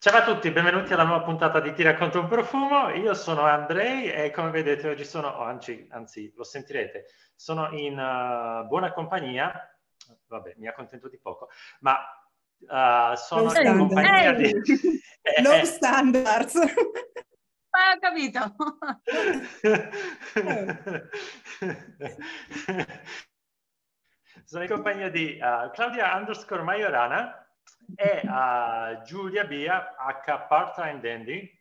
Ciao a tutti, benvenuti alla nuova puntata di Ti racconto un profumo. Io sono Andrei e come vedete oggi sono, oh, anzi, anzi, lo sentirete, sono in uh, buona compagnia. Vabbè, mi accontento di poco, ma uh, sono in compagnia di... Low standards. Ah, ho capito. sono in compagnia di uh, Claudia underscore Majorana e uh, Giulia Bia H part-time dandy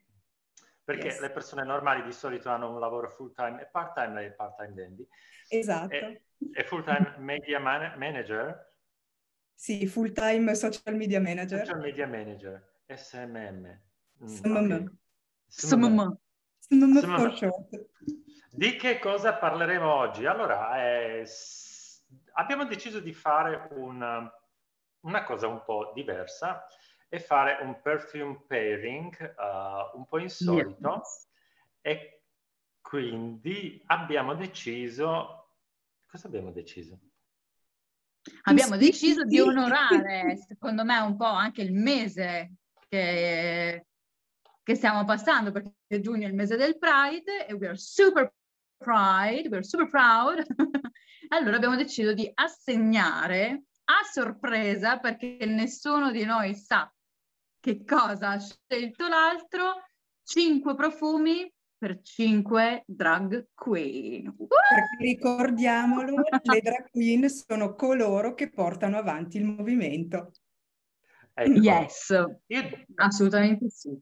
perché yes. le persone normali di solito hanno un lavoro full time e part time lei è part time dandy. Esatto. E, e full time media man- manager. Sì full time social media manager. Social media manager SMM SMM SMM SMM di che cosa parleremo oggi? Allora, eh, abbiamo deciso di fare un una cosa un po' diversa è fare un perfume pairing uh, un po' insolito yes. e quindi abbiamo deciso cosa abbiamo deciso? Abbiamo deciso di onorare, secondo me, un po' anche il mese che, che stiamo passando, perché giugno è il mese del Pride e we are super pride, we are super proud. allora abbiamo deciso di assegnare a sorpresa perché nessuno di noi sa che cosa ha scelto l'altro, cinque profumi per cinque drag queen. Uh! Perché ricordiamolo, le drag queen sono coloro che portano avanti il movimento. Ecco. Yes, Io... assolutamente sì.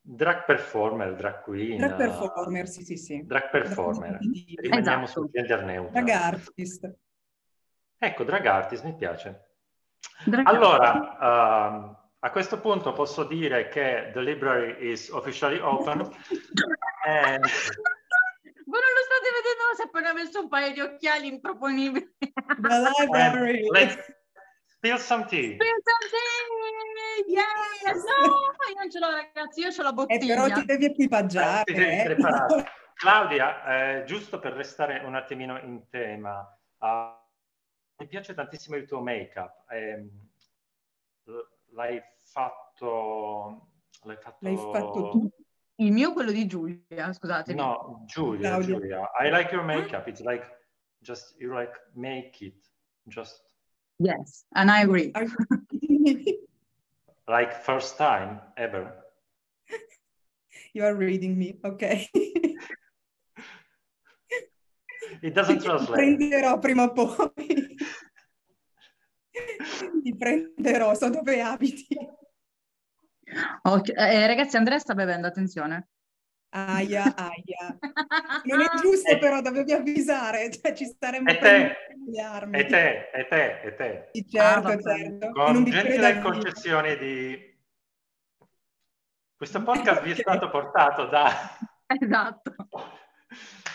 Drag performer, drag queen. Drag performer, sì, sì, sì. Drag performer. Rimaniamo esatto. sul gender neutro. Drag artist. Ecco, drag artist, mi piace. Drag allora, uh, a questo punto posso dire che the library is officially open. and... Voi non lo state vedendo, ma si è appena messo un paio di occhiali improponibili. The library. let's spill some tea. Spill some tea! Yes! No, io non ce l'ho ragazzi, io ho la bottiglia. Eh, però ti devi equipaggiare. Eh, eh. Claudia, eh, giusto per restare un attimino in tema, uh, mi piace tantissimo il tuo make-up. Eh, l'hai fatto... L'hai fatto... L'hai fatto tu. Il mio quello di Giulia, scusate. No, Giulia, Claudia. Giulia. I like your makeup. It's like just you like make it. Just Yes, and I agree. like first time ever. You are reading me, okay. It doesn't translate. Prenderò prima o poi. Ti prenderò, so dove abiti. Okay. Eh, ragazzi, Andrea sta bevendo, attenzione. Aia, aia. Non è giusto però, dovevi avvisare, cioè ci staremmo e te, e te, e te, e te. Sì, certo, ah, certo. Con gentile concessione di... Questo podcast vi è stato portato da... Esatto.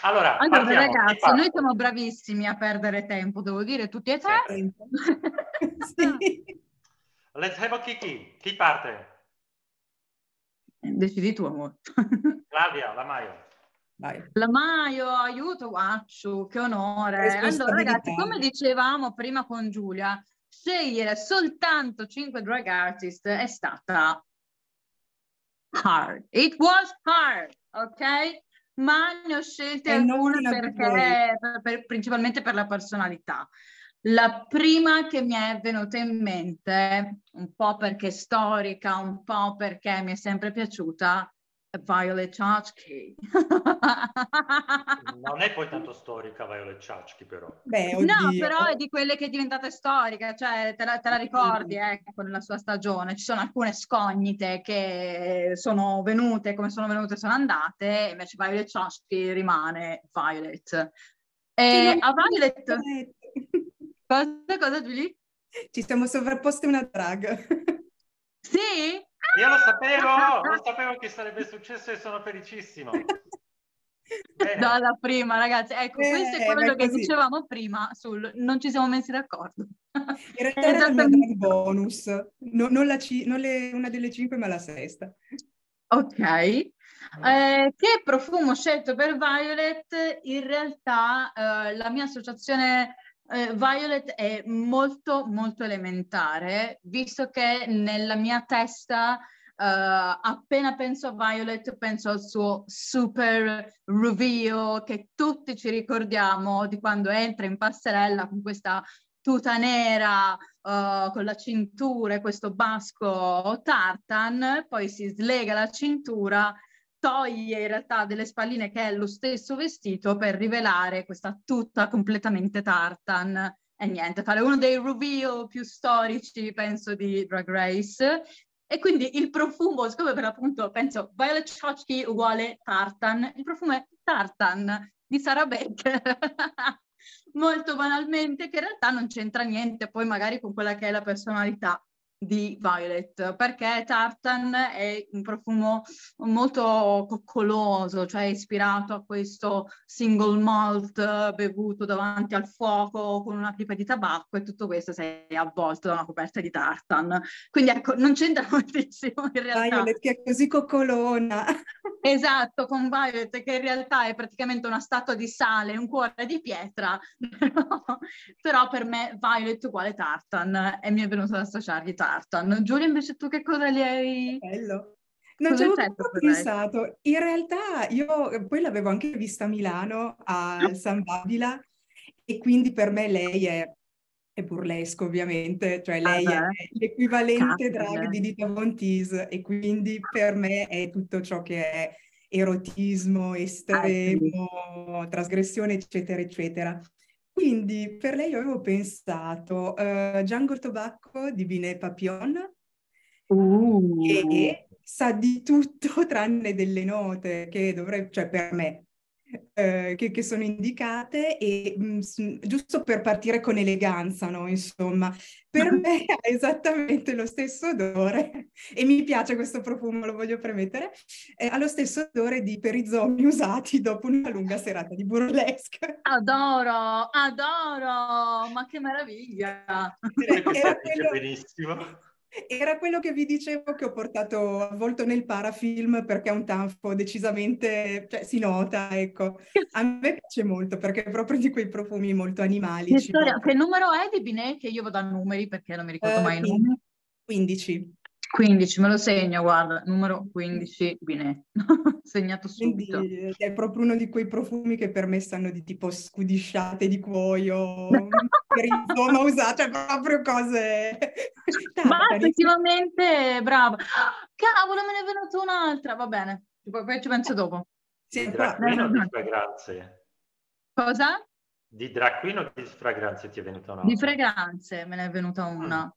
Allora, allora ragazzi, noi siamo bravissimi a perdere tempo, devo dire, tutti e tre. sì. Let's have a kiki. Chi parte? Decidi tu, amore. Claudia, la Maio. Vai. La Maio, aiuto, Guaccio, che onore. Allora, ragazzi, come dicevamo prima con Giulia, scegliere soltanto cinque drag artist è stata hard. It was hard, ok? Ma ne ho scelte alcune perché, per, principalmente per la personalità. La prima che mi è venuta in mente, un po' perché è storica, un po' perché mi è sempre piaciuta, Violet Chachki. non è poi tanto storica Violet Chachki però. Beh, no, però è di quelle che è diventata storica, cioè te la, te la ricordi ecco, nella sua stagione. Ci sono alcune scognite che sono venute come sono venute sono andate, invece Violet Chachki rimane Violet. E a Violet... cosa, cosa Giulia? Ci siamo sovrapposte una drag. Sì? Io lo sapevo, lo sapevo che sarebbe successo e sono felicissimo. Dalla prima, ragazzi, ecco, eh, questo è quello che dicevamo prima sul non ci siamo messi d'accordo. In realtà era il bonus, no, non, la c- non le, una delle cinque, ma la sesta. Ok. Eh, che profumo scelto per Violet? In realtà eh, la mia associazione eh, Violet è molto molto elementare, visto che nella mia testa Uh, appena penso a Violet, penso al suo super reveal che tutti ci ricordiamo di quando entra in passerella con questa tuta nera uh, con la cintura e questo basco tartan, poi si slega la cintura, toglie in realtà delle spalline che è lo stesso vestito per rivelare questa tuta completamente tartan e niente, fare uno dei reveal più storici, penso, di Drag Race. E quindi il profumo, siccome per appunto penso Violet Chachki uguale tartan, il profumo è tartan di Sarah Baker. Molto banalmente, che in realtà non c'entra niente poi magari con quella che è la personalità di Violet perché tartan è un profumo molto coccoloso, cioè ispirato a questo single malt bevuto davanti al fuoco con una pipa di tabacco e tutto questo sei avvolto da una coperta di tartan. Quindi ecco, non c'entra moltissimo in realtà. Violet che è così coccolona. Esatto, con Violet che in realtà è praticamente una statua di sale, un cuore di pietra, però, però per me Violet uguale tartan e mi è venuto ad associargli tartan Tartan. Giulia, invece tu che cosa li hai... Bello. Non ci avevo pensato. In realtà io poi l'avevo anche vista a Milano, a San Babila, e quindi per me lei è, è burlesco ovviamente, cioè lei ah, è l'equivalente drag di Dita Von Teese e quindi per me è tutto ciò che è erotismo estremo, ah, sì. trasgressione, eccetera, eccetera. Quindi per lei avevo pensato uh, Django Tobacco di Binet Papillon, uh. che sa di tutto tranne delle note che dovrebbe, cioè per me, eh, che, che, sono indicate e mh, mm, giusto per partire con eleganza, no? Insomma, per me ha esattamente lo stesso odore e mi piace questo profumo, lo voglio premettere, eh, ha lo stesso odore di perizomi usati dopo una lunga serata di burlesque. Adoro, adoro, ma che meraviglia! Era, era quello... benissimo. Era quello che vi dicevo che ho portato avvolto nel parafilm perché è un tanfo decisamente, cioè si nota, ecco. A me piace molto perché è proprio di quei profumi molto animali. Che, storia, che numero è di Binet? Che io vado a numeri perché non mi ricordo uh, mai i numeri. 15. 15, me lo segno, guarda, numero 15 Binet, segnato subito. Quindi è proprio uno di quei profumi che per me stanno di tipo scudisciate di cuoio, per insomma usate cioè proprio cose... Ma effettivamente, brava. Cavolo, me ne è venuta un'altra, va bene, poi ci penso dopo. Sì, di dracquino di fragranze? Cosa? Di dracquino o di fragranze ti è venuta una? Di fragranze me ne è venuta una. Mm.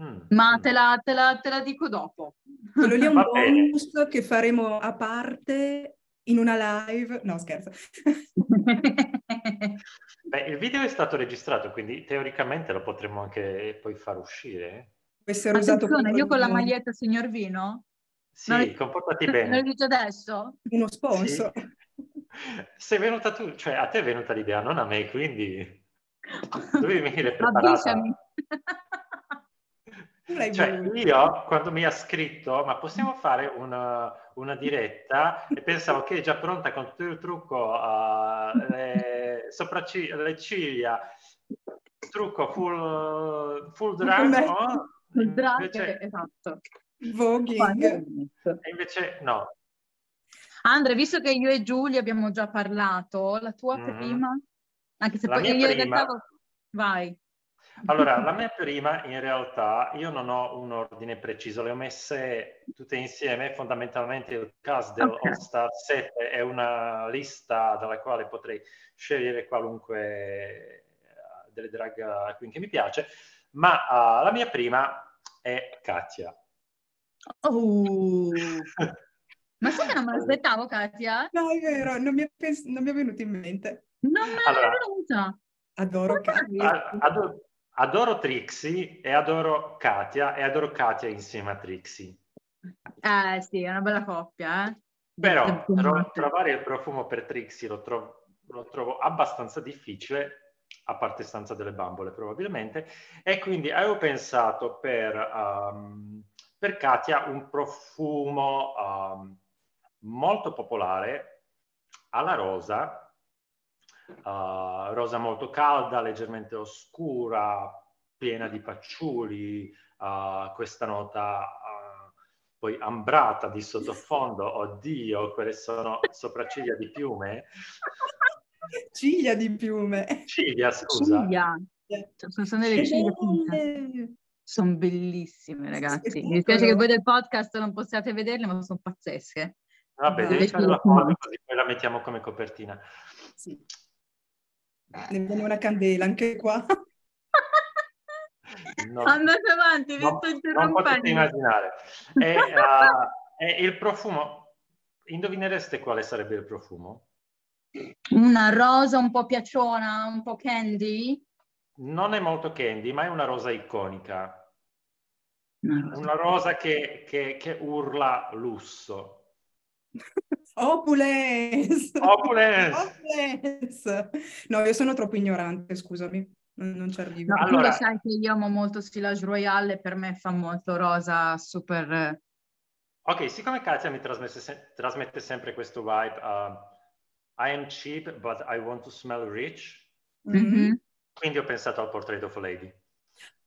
Mm, Ma mm. Te, la, te, la, te, la, dico dopo. Quello lì è un bonus che faremo a parte in una live. No, scherzo. Beh, il video è stato registrato, quindi teoricamente lo potremmo anche poi far uscire. Può essere usato io con la maglietta signor Vino? Sì, non comportati bene. Me lo dici adesso? Uno sponsor. Sì. Sei venuta tu, cioè a te è venuta l'idea, non a me, quindi dovevi venire preparata. Avvisami. Cioè, io quando mi ha scritto, ma possiamo fare una, una, diretta? E pensavo che è già pronta con tutto il trucco, uh, le, sopracciglia, le ciglia, trucco full, full drag, no? Il drag, invece, esatto. Voguing. E invece no. Andre, visto che io e Giulia abbiamo già parlato, la tua mm-hmm. prima? Anche se la poi io prima... in Vai. Allora, la mia prima in realtà io non ho un ordine preciso, le ho messe tutte insieme, fondamentalmente il cast del okay. All Star 7 è una lista dalla quale potrei scegliere qualunque eh, delle drag queen che mi piace, ma uh, la mia prima è Katia. Oh. ma sai che non me l'aspettavo Katia? No, è vero, non mi è, pens- non mi è venuto in mente. Non me l'è allora, venuta. Adoro Katia. Adoro, adoro Trixie e adoro Katia e adoro Katia insieme a Trixie. Eh sì, è una bella coppia, eh? Però tro- trovare il profumo per Trixie lo, tro- lo, trovo abbastanza difficile, a parte stanza delle bambole probabilmente, e quindi avevo pensato per, um, per Katia un profumo um, molto popolare alla rosa, uh, rosa molto calda, leggermente oscura, piena di facciuli, uh, questa nota uh, poi ambrata di sottofondo, oddio, quelle sono sopracciglia di piume. Ciglia di piume. Ciglia, scusa. Ciglia. Cioè, sono delle ciglia Sono bellissime, ragazzi. Mi dispiace che voi del podcast non possiate vederle, ma sono pazzesche. Vabbè, devi fare la foto così poi la mettiamo come copertina. Sì. Ne viene una candela anche qua. No, Andate avanti, vi no, sto interrompendo. Non potete immaginare. E, uh, e il profumo, indovinereste quale sarebbe il profumo? Una rosa un po' piaciona, un po' candy? Non è molto candy, ma è una rosa iconica. Una rosa che, che, che urla lusso. Opulence! Opulence! Opulence! No, io sono troppo ignorante, scusami non ci arrivo. No, allora... Tu sai che io amo molto Stillage Royale, per me fa molto rosa, super... Ok, siccome Katia mi se- trasmette sempre questo vibe, uh, I am cheap but I want to smell rich, mm-hmm. quindi ho pensato al Portrait of a Lady.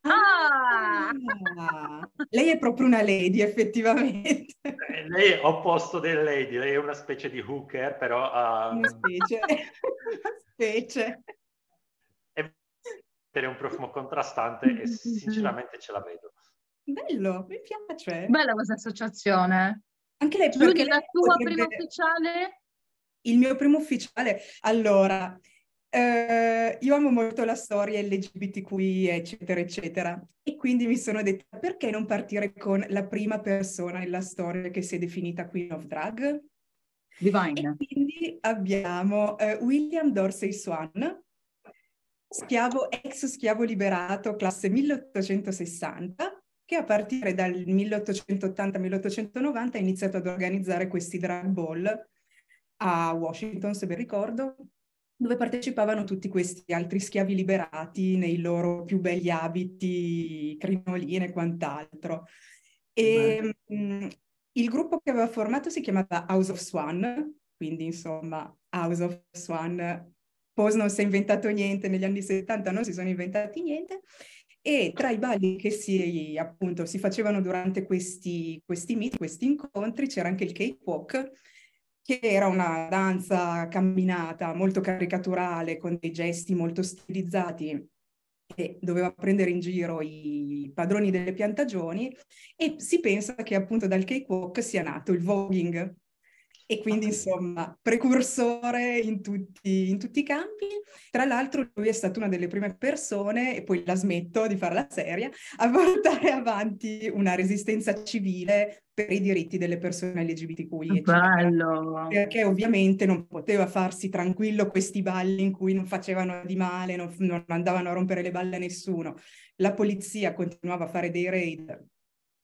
Ah! ah! lei è proprio una lady, effettivamente. Eh, lei è opposto delle lady, lei è una specie di hooker, però... Uh... Una specie. una specie è un profumo contrastante e sinceramente ce la vedo. Bello, mi piace. Bella questa associazione. Anche lei, perché la tua potrebbe... prima ufficiale? Il mio primo ufficiale? Allora, eh, io amo molto la storia LGBTQI, eccetera, eccetera. E quindi mi sono detta, perché non partire con la prima persona nella storia che si è definita Queen of Drag? Divine. E quindi abbiamo eh, William Dorsey Swan, schiavo, ex schiavo liberato, classe 1860, che a partire dal 1880-1890 ha iniziato ad organizzare questi drag ball a Washington, se ben ricordo, dove partecipavano tutti questi altri schiavi liberati nei loro più belli abiti, crinoline e quant'altro. E mh, mm, il gruppo che aveva formato si chiamava House of Swan, quindi insomma House of Swan. Pose non si è inventato niente, negli anni 70 non si sono inventati niente, e tra i balli che si, appunto, si facevano durante questi, questi meet, questi incontri, c'era anche il cakewalk, che era una danza camminata molto caricaturale, con dei gesti molto stilizzati, che doveva prendere in giro i padroni delle piantagioni, e si pensa che appunto dal cakewalk sia nato il voguing, e quindi insomma precursore in tutti, in tutti, i campi. Tra l'altro lui è stato una delle prime persone, e poi la smetto di fare la serie, a portare avanti una resistenza civile per i diritti delle persone LGBTQI. Bello! Perché ovviamente non poteva farsi tranquillo questi balli in cui non facevano di male, non, non andavano a rompere le balle a nessuno. La polizia continuava a fare dei raid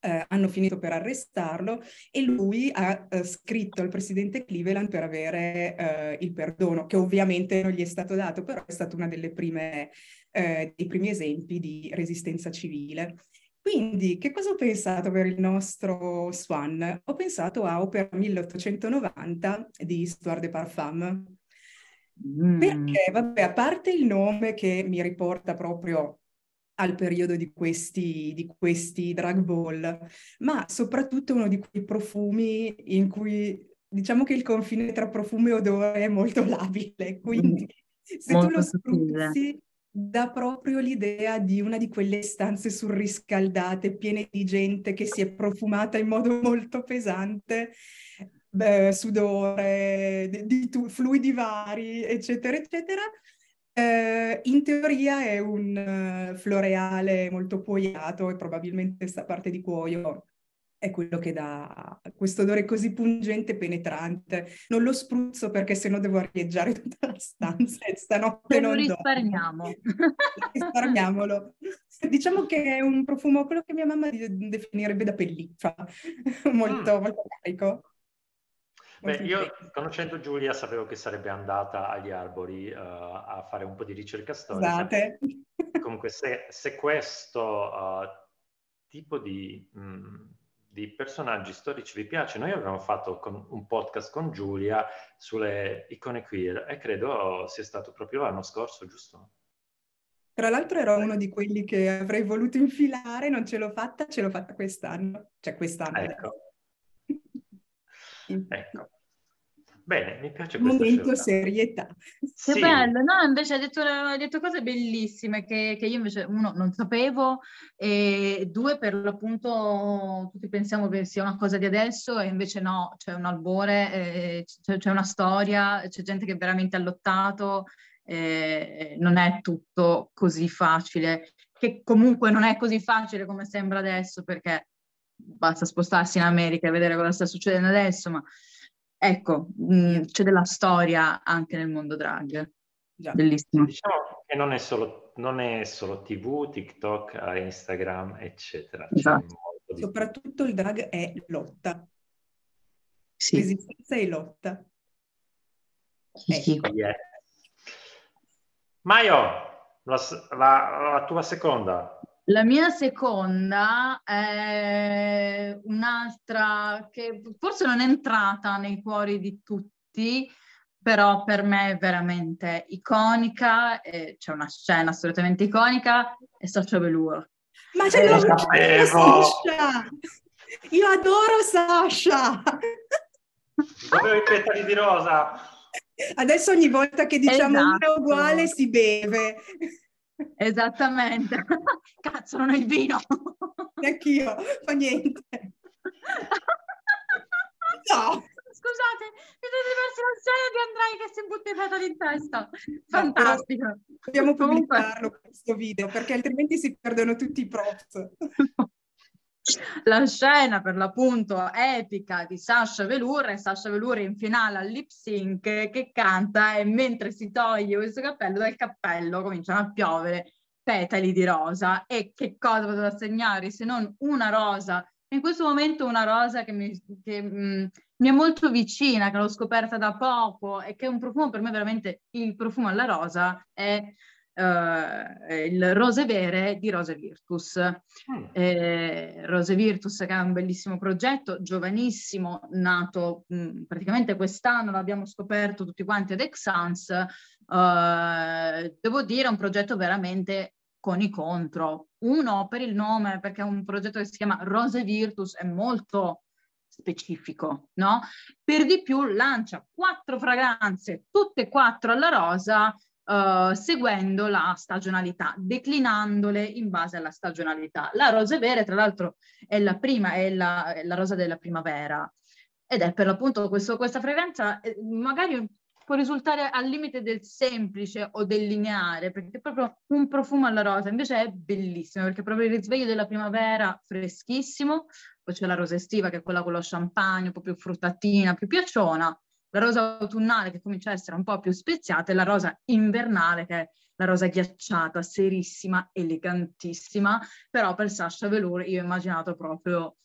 eh, hanno finito per arrestarlo e lui ha eh, scritto al presidente Cleveland per avere eh, il perdono, che ovviamente non gli è stato dato, però è stato uno dei primi esempi di resistenza civile. Quindi, che cosa ho pensato per il nostro Swan? Ho pensato a Opera 1890 di Stuart de Parfum. Mm. Perché, vabbè, a parte il nome che mi riporta proprio al periodo di questi, di questi drag ball, ma soprattutto uno di quei profumi in cui diciamo che il confine tra profumo e odore è molto labile, quindi se molto tu lo spruzzi dà proprio l'idea di una di quelle stanze surriscaldate, piene di gente che si è profumata in modo molto pesante, beh, sudore, di, di tu, fluidi vari, eccetera, eccetera, eh, in teoria è un uh, floreale molto cuoiato e probabilmente questa parte di cuoio è quello che dà questo odore così pungente e penetrante. Non lo spruzzo perché sennò devo arieggiare tutta la stanza e stanotte non risparmiamo. Risparmiamolo. diciamo che è un profumo, quello che mia mamma definirebbe da pelliccia, molto, mm. molto carico. Beh, io conoscendo Giulia sapevo che sarebbe andata agli albori uh, a fare un po' di ricerca storica. Scusate. Comunque se, se questo uh, tipo di, mh, mm, di, personaggi storici vi piace, noi abbiamo fatto con, un podcast con Giulia sulle icone queer e credo sia stato proprio l'anno scorso, giusto? Tra l'altro ero uno di quelli che avrei voluto infilare, non ce l'ho fatta, ce l'ho fatta quest'anno. Cioè quest'anno. Ecco. Ecco. Bene, mi piace questo. Momento scelta. serietà. Che sì. bello, no? Invece hai detto, hai detto cose bellissime che, che, io invece, uno, non sapevo e due, per l'appunto, tutti pensiamo che sia una cosa di adesso e invece no, c'è un albore, eh, c'è, c'è, una storia, c'è gente che veramente ha lottato, eh, non è tutto così facile, che comunque non è così facile come sembra adesso perché basta spostarsi in America e vedere cosa sta succedendo adesso, ma ecco, mh, mm, c'è della storia anche nel mondo drag. Già. Bellissimo. Diciamo che non è, solo, non è solo TV, TikTok, Instagram, eccetera. Esatto. Soprattutto il drag è lotta. Sì. Resistenza e lotta. Ecco. Yeah. Maio, la, la, la tua seconda. La mia seconda è un'altra che forse non è entrata nei cuori di tutti, però per me è veramente iconica, c'è una scena assolutamente iconica, è Sasha Velour. Ma c'è lo Sasha! Io adoro Sasha! Dove i petali di rosa? Adesso ogni volta che diciamo esatto. una uguale si beve. Esattamente. Cazzo, non ho il vino. Neanch'io, fa niente. No. Scusate, mi siete persi la scena di Andrei che si butta i petali in testa. Fantastico. No, dobbiamo pubblicarlo questo video perché altrimenti si perdono tutti i props. La scena per l'appunto epica di Sasha Velour e Sasha Velour in finale al lip sync che canta e mentre si toglie questo cappello dal cappello cominciano a piovere petali di rosa. E che cosa poteva assegnare se non una rosa? In questo momento una rosa che, mi, che mh, mm, mi, è molto vicina, che l'ho scoperta da poco e che è un profumo per me veramente il profumo alla rosa è Uh, il Rose Vere di Rose Virtus. Mm. Eh, Rose Virtus che è un bellissimo progetto, giovanissimo, nato mh, mm, praticamente quest'anno, l'abbiamo scoperto tutti quanti ad Exans. Uh, devo dire, un progetto veramente con i contro. Uno per il nome, perché è un progetto che si chiama Rose Virtus, è molto specifico, no? Per di più lancia quattro fragranze, tutte e quattro alla rosa, Uh, seguendo la stagionalità, declinandole in base alla stagionalità. La rosa vera, tra l'altro, è la prima, è la, è la rosa della primavera. Ed è per l'appunto questo, questa fragranza, eh, magari può risultare al limite del semplice o del lineare, perché è proprio un profumo alla rosa, invece è bellissimo, perché è proprio il risveglio della primavera freschissimo, poi c'è la rosa estiva che è quella con lo champagne, un po' più fruttatina, più piacciona, la rosa autunnale che comincia a essere un po' più speziata e la rosa invernale che è la rosa ghiacciata, serissima, elegantissima, però per Sasha Velour io ho immaginato proprio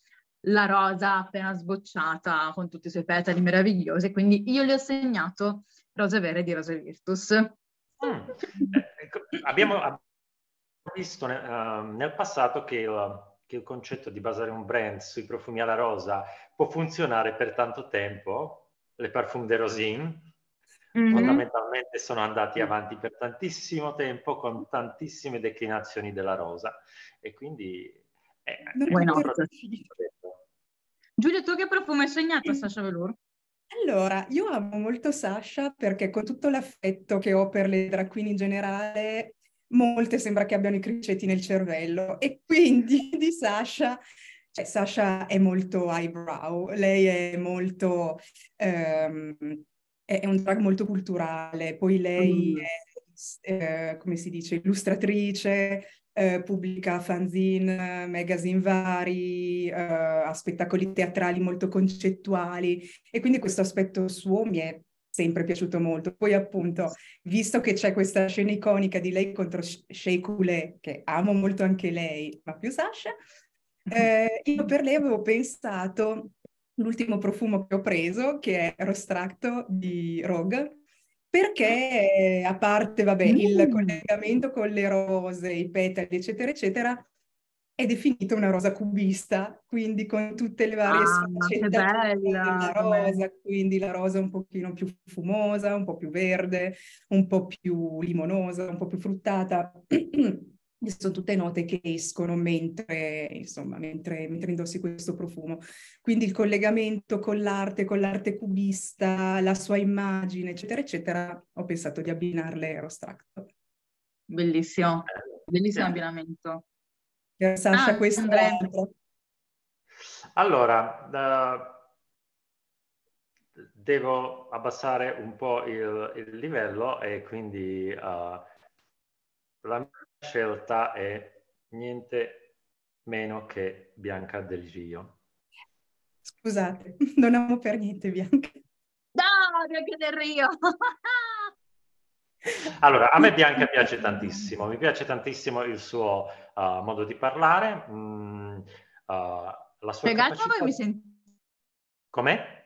la rosa appena sbocciata con tutti i suoi petali meravigliosi, quindi io gli ho segnato Rose Vere di Rose Virtus. Mm. Ecco, abbiamo visto uh, nel passato che il, che il concetto di basare un brand sui profumi alla rosa può funzionare per tanto tempo, le Parfum de Rosin, mm-hmm. fondamentalmente sono andati avanti per tantissimo tempo con tantissime declinazioni della rosa e quindi è, è no. Giulia, tu che profumo hai segnato a Sasha Velour? Allora, io amo molto Sasha perché con tutto l'affetto che ho per le drag queen in generale, molte sembra che abbiano i cricetti nel cervello e quindi di Sasha cioè, Sasha è molto eyebrow, lei è molto, um, è, è, un drag molto culturale, poi lei mm. è, eh, come si dice, illustratrice, eh, pubblica fanzine, magazine vari, eh, ha spettacoli teatrali molto concettuali e quindi questo aspetto suo mi è sempre piaciuto molto. Poi appunto, visto che c'è questa scena iconica di lei contro Shea Coulee, che amo molto anche lei, ma più Sasha, eh, io per lei avevo pensato l'ultimo profumo che ho preso, che è Rostracto di Rogue, perché a parte, vabbè, mm. il collegamento con le rose, i petali, eccetera, eccetera, è definita una rosa cubista, quindi con tutte le varie ah, sfaccettature della rosa, quindi la rosa un pochino più fumosa, un po' più verde, un po' più limonosa, un po' più fruttata. sono tutte note che escono mentre, insomma, mentre, mentre indossi questo profumo. Quindi il collegamento con l'arte, con l'arte cubista, la sua immagine, eccetera, eccetera, ho pensato di abbinarle a Rostract. Bellissimo, bellissimo sì. abbinamento. Per Sasha ah, questo Andrea. Allora, uh, devo abbassare un po' il, il livello e quindi uh, la scelta è niente meno che Bianca del Rio. Scusate, non amo per niente Bianca. No, Bianca del Rio! allora, a me Bianca piace tantissimo, mi piace tantissimo il suo uh, modo di parlare, mm, uh, la sua Spiegatelo capacità... mi senti... Com'è?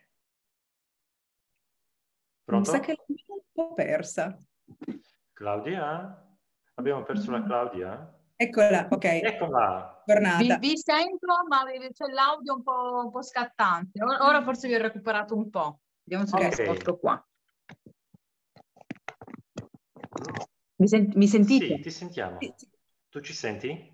Pronto? Mi sa che l'ho un po' persa. Claudia? Abbiamo perso la Claudia? Eccola, ok. Eccola. Vi, vi, sento, ma c'è l'audio un po', un po', scattante. Ora forse vi ho recuperato un po'. Vediamo se okay. sposto qua. Mi, sen- mi, sentite? Sì, ti sentiamo. Tu ci senti?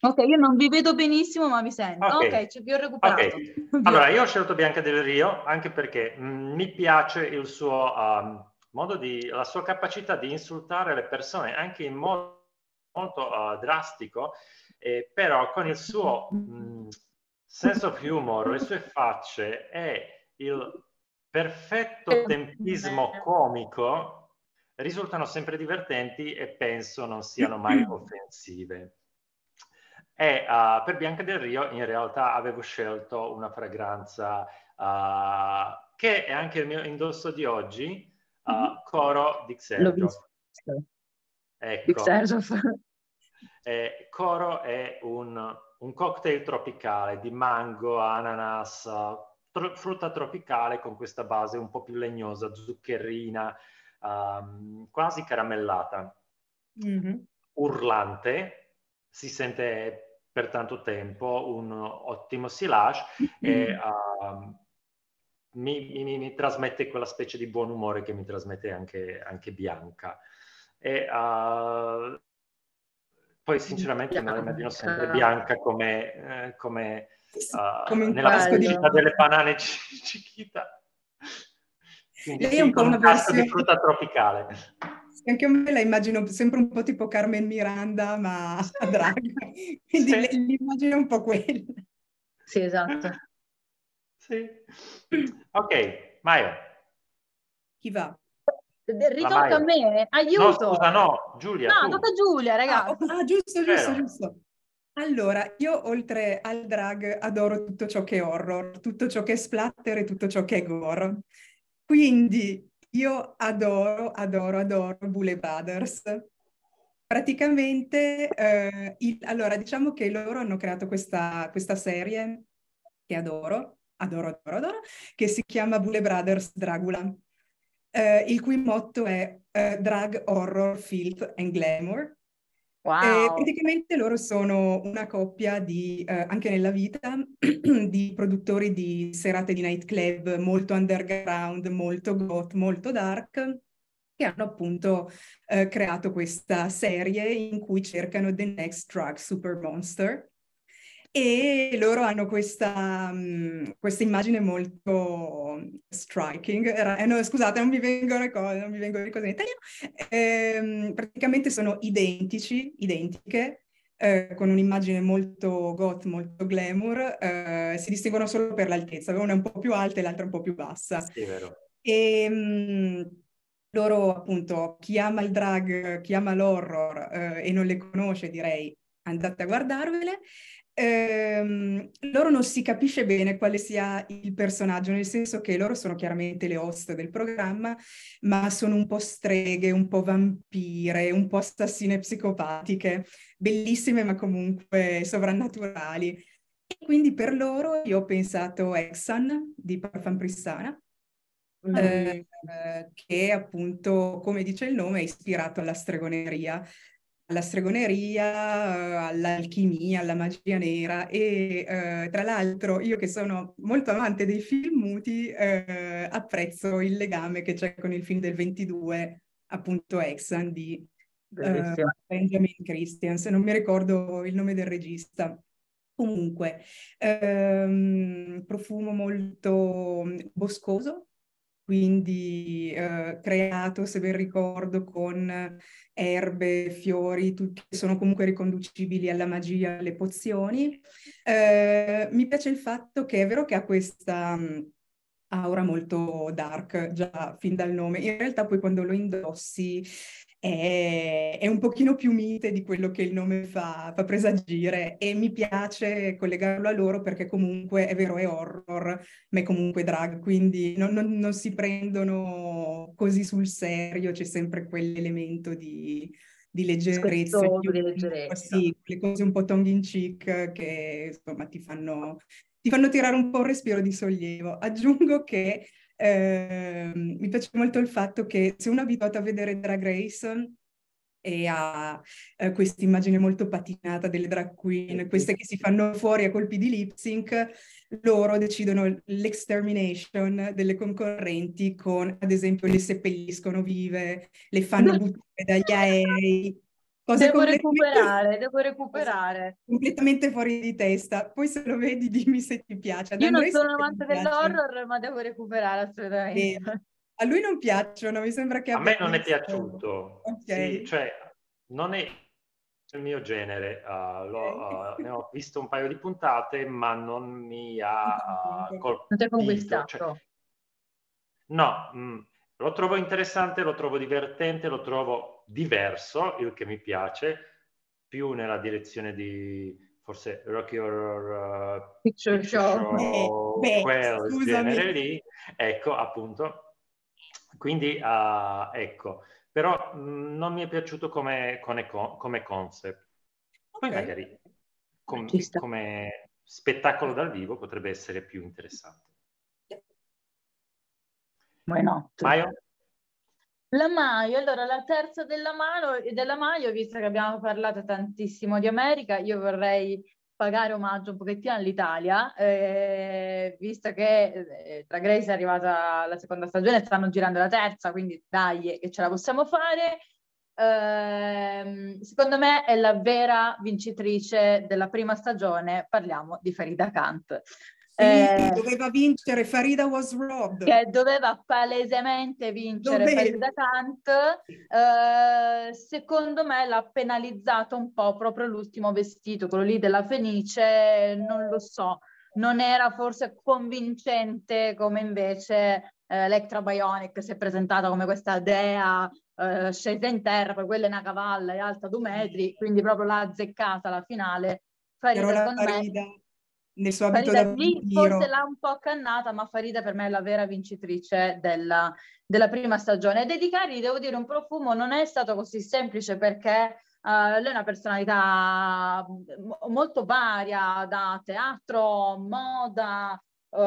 Ok, io non vi vedo benissimo, ma mi sento. Ok, okay vi ho recuperato. Okay. Allora, io ho scelto Bianca del Rio anche perché mh, mm, mi piace il suo... Um, modo di, la sua capacità di insultare le persone anche in modo molto uh, drastico, eh, però con il suo mh, senso of humor, le sue facce e il perfetto tempismo comico risultano sempre divertenti e penso non siano mai offensive. E uh, per Bianca del Rio in realtà avevo scelto una fragranza uh, che è anche il mio indosso di oggi, uh, Coro di Xerjof. Ecco. Eh, Coro è un, un, cocktail tropicale di mango, ananas, tro- frutta tropicale con questa base un po' più legnosa, zuccherina, um, quasi caramellata. Mm-hmm. Urlante, si sente per tanto tempo, un ottimo silage mm-hmm. e um, mi, mi, mi, trasmette quella specie di buon umore che mi trasmette anche, anche Bianca. E, uh, poi sinceramente me la immagino sempre Bianca come, eh, come, uh, come nella pubblicità delle banane. Quindi Lei è un po' una versione di frutta tropicale. Anche a me la immagino sempre un po' tipo Carmen Miranda, ma a drag. Quindi sì. l'immagino un po' quella. Sì, esatto. Sì. Ok, Maio. Chi va? Ritocca a me, aiuto. No, scusa, no, Giulia. No, tocca a Giulia, ragazzi. Ah, ah, giusto, giusto, Vero. giusto. Allora, io oltre al drag adoro tutto ciò che è horror, tutto ciò che è splatter e tutto ciò che è gore. Quindi io adoro, adoro, adoro Bule Brothers. Praticamente, eh, il, allora diciamo che loro hanno creato questa, questa serie che adoro, adoro, adoro, adoro, che si chiama Bule Brothers Dragula, eh, il cui motto è eh, Drag Horror, Filth and Glamour. Wow. praticamente loro sono una coppia di, eh, anche nella vita, di produttori di serate di nightclub molto underground, molto goth, molto dark, che hanno appunto eh, creato questa serie in cui cercano The Next Drug Super Monster e loro hanno questa, um, questa immagine molto striking. Eh, no, scusate, non mi vengono le cose, non mi vengono le cose in italiano. Eh, praticamente sono identici, identiche, eh, con un'immagine molto goth, molto glamour. Eh, si distinguono solo per l'altezza, una è un po' più alta e l'altra un po' più bassa. Sì, vero. E, um, loro appunto, chi ama il drag, chi ama l'horror eh, e non le conosce, direi andate a guardarvele ehm, loro non si capisce bene quale sia il personaggio, nel senso che loro sono chiaramente le host del programma, ma sono un po' streghe, un po' vampire, un po' assassine psicopatiche, bellissime ma comunque sovrannaturali. E quindi per loro io ho pensato Exxon di Parfum Prissana, mm. eh, che appunto, come dice il nome, è ispirato alla stregoneria alla stregoneria, all'alchimia, alla magia nera e eh, tra l'altro io che sono molto amante dei film muti eh, apprezzo il legame che c'è con il film del 22, appunto Exxon di uh, Benjamin Christians, non mi ricordo il nome del regista. Comunque, ehm, profumo molto boscoso, quindi eh, creato, se ben ricordo, con erbe, fiori, tutti sono comunque riconducibili alla magia, alle pozioni. Eh, mi piace il fatto che è vero che ha questa aura molto dark già fin dal nome, in realtà poi quando lo indossi è, è, un pochino più mite di quello che il nome fa, fa, presagire e mi piace collegarlo a loro perché comunque è vero è horror, ma è comunque drag, quindi non, non, non si prendono così sul serio, c'è sempre quell'elemento di, di leggerezza, di leggerezza. Sì, le cose un po' tongue in cheek che insomma ti fanno, ti fanno tirare un po' un respiro di sollievo. Aggiungo che eh, mi piace molto il fatto che se uno è abituato a vedere Drag Race e ha eh, questa immagine molto patinata delle drag queen, queste che si fanno fuori a colpi di lip sync, loro decidono l'extermination delle concorrenti con, ad esempio, le seppelliscono vive, le fanno buttare dagli aerei, Cose devo recuperare, devo recuperare. Completamente fuori di testa. Poi se lo vedi dimmi se ti piace. Io non sono amante dell'horror, ma devo recuperare assolutamente. Eh, a lui non piacciono, mi sembra che... A me non è piaciuto. Okay. Sì, cioè, non è il mio genere. Uh, lo, uh, ne ho visto un paio di puntate, ma non mi ha uh, colpito. Non ti ha conquistato? Cioè, no, mh, mm, lo trovo interessante, lo trovo divertente, lo trovo diverso, il che mi piace, più nella direzione di forse Rocky Horror uh, Picture, Picture Show, show beh, quel scusami. genere lì, ecco appunto. Quindi uh, ecco, però mh, mm, non mi è piaciuto come, come, come concept. Poi okay. magari com, come spettacolo dal vivo potrebbe essere più interessante. Not? Maio? La Maio, allora la terza della, mano, della Maio, visto che abbiamo parlato tantissimo di America, io vorrei pagare omaggio un pochettino all'Italia, eh, visto che eh, tra Grace è arrivata la seconda stagione, stanno girando la terza, quindi dai che ce la possiamo fare. Eh, secondo me è la vera vincitrice della prima stagione, parliamo di Farida Kant. Eh, doveva vincere Farida was robbed. Che doveva palesemente vincere doveva. Farida Kant. Eh, secondo me l'ha penalizzato un po' proprio l'ultimo vestito, quello lì della Fenice, non lo so. Non era forse convincente come invece eh, Electra Bionic si è presentata come questa dea eh, scesa in terra, poi quella è una cavalla e alta due metri, quindi proprio l'ha azzeccata alla finale. Farida, Però la Farida... Me, nel suo abito Farida, da lì forse l'ha un po' accannata, ma Farida per me è la vera vincitrice della, della prima stagione. E dedicargli, devo dire, un profumo non è stato così semplice perché Uh, lei è una personalità molto varia, da teatro, moda, uh,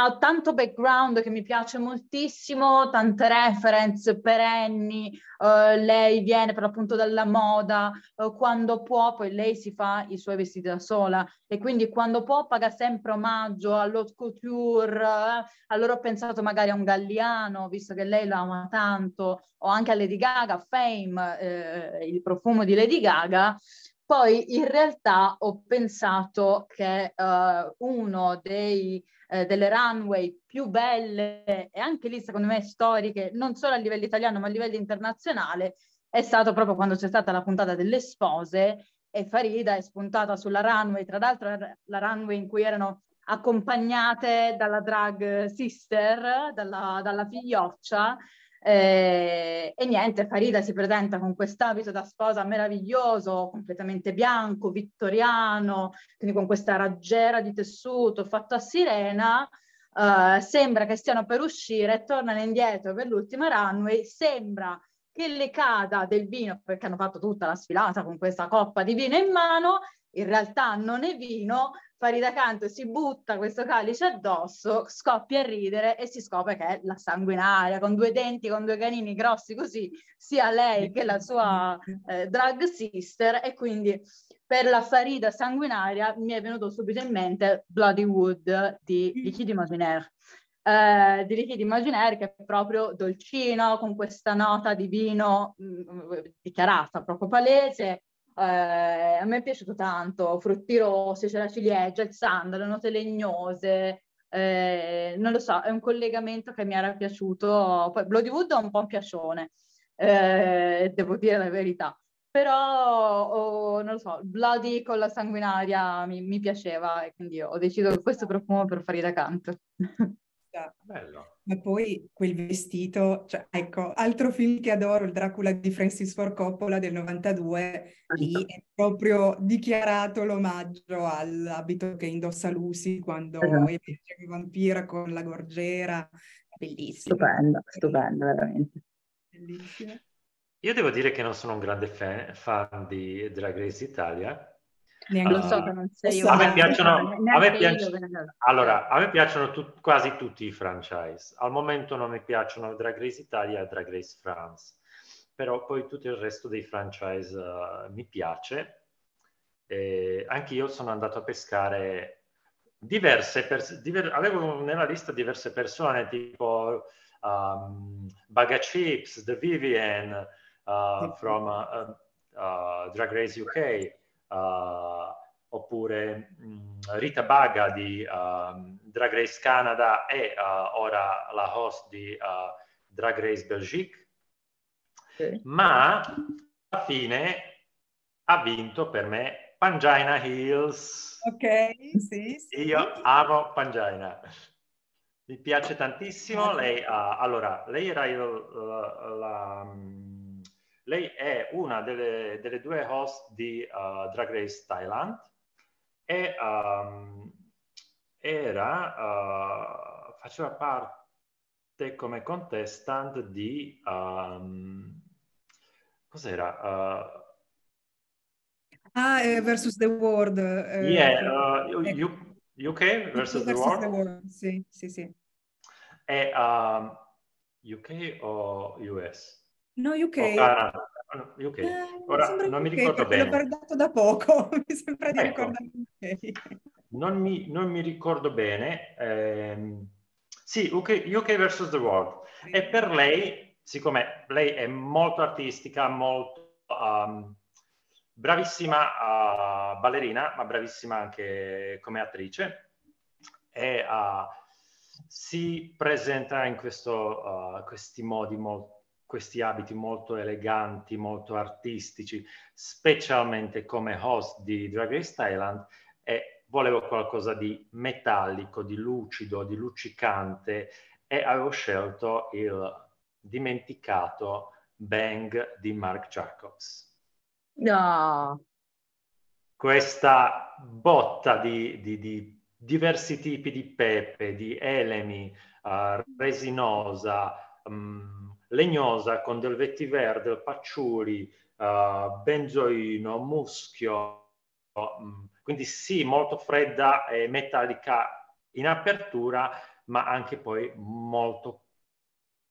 ha tanto background che mi piace moltissimo, tante reference perenni, uh, lei viene per l'appunto dalla moda, uh, quando può poi lei si fa i suoi vestiti da sola e quindi quando può paga sempre omaggio all'haute couture, uh, allora ho pensato magari a un Galliano, visto che lei lo ama tanto, o anche a Lady Gaga, Fame, il profumo di Lady Gaga, poi in realtà ho pensato che uh, uno dei, uh, delle runway più belle e anche lì secondo me storiche, non solo a livello italiano ma a livello internazionale, è stato proprio quando c'è stata la puntata delle spose e Farida è spuntata sulla runway, tra l'altro la runway in cui erano accompagnate dalla drag sister, dalla, dalla figlioccia, eh, e niente, Farida si presenta con quest'abito da sposa meraviglioso, completamente bianco, vittoriano, quindi con questa raggiera di tessuto fatto a sirena. Uh, sembra che stiano per uscire, tornano indietro per l'ultima runway, sembra che le cada del vino, perché hanno fatto tutta la sfilata con questa coppa di vino in mano, in realtà non è vino, Farida Canto si butta questo calice addosso, scoppia a ridere e si scopre che è la sanguinaria, con due denti, con due canini grossi così, sia lei che la sua eh, drag sister e quindi per la Farida sanguinaria mi è venuto subito in mente Bloody Wood di di Mosiner. eh, di liquidi immaginari che è proprio dolcino, con questa nota di vino mh, mm, dichiarata, proprio palese. Eh, a me è piaciuto tanto, frutti rossi, c'è la ciliegia, il sandalo, note legnose, eh, non lo so, è un collegamento che mi era piaciuto. Poi Bloodywood è un po' un piacione, eh, devo dire la verità però oh, non lo so, Bloody con la sanguinaria mi, mi, piaceva e quindi ho deciso questo profumo per fare da canto. Bello. Ma poi quel vestito, cioè, ecco, altro film che adoro, il Dracula di Francis Ford Coppola del 92, lì è proprio dichiarato l'omaggio all'abito che indossa Lucy quando esatto. è vampira con la gorgiera, bellissimo. Stupendo, stupendo, veramente. Bellissimo. Io devo dire che non sono un grande fan, fan di Drag Race Italia. Neanche lo so che non sei a me piacciono, a me piac- allora, a me piacciono tu- quasi tutti i franchise. Al momento non mi piacciono Drag Race Italia e Drag Race France, però poi tutto il resto dei franchise uh, mi piace. E anche io sono andato a pescare diverse persone, diver- avevo nella lista diverse persone tipo um, Baga Chips, The Vivian, uh, from uh, Drag Race UK, oppure mh, mm, Rita Baga di um, Drag Race Canada e ora la host di Drag Race Belgique. Okay. Ma alla fine ha vinto per me Pangina Hills. Ok, sì, sì. Io amo Pangina. Mi piace tantissimo. Lei, uh, allora, lei era il, la, la, mm, lei è una delle, delle due host di uh, Drag Race Thailand e um, era, uh, faceva parte come contestant di... Um, cos'era? Uh, ah, eh, versus the world. Eh, yeah, uh, ecco. UK versus, the, world. the world. Sì, sì, sì. È um, UK o US? No, UK. Oh, UK. Eh, Ora non mi ricordo bene. L'ho guardato da poco, mi sembra di ecco. ricordare UK. Non mi, non mi ricordo bene. Eh, sì, UK, UK versus the World. E per lei, siccome lei è molto artistica, molto um, bravissima uh, ballerina, ma bravissima anche come attrice, e uh, si presenta in questo, uh, questi modi molto questi abiti molto eleganti, molto artistici, specialmente come host di Drag Race Thailand e volevo qualcosa di metallico, di lucido, di luccicante e avevo scelto il dimenticato Bang di Mark Jacobs. No. Questa botta di, di, di diversi tipi di pepe, di elemi, uh, resinosa, um, legnosa con del vetiver, del pacciuli, uh, benzoino, muschio, um, quindi sì, molto fredda e metallica in apertura, ma anche poi molto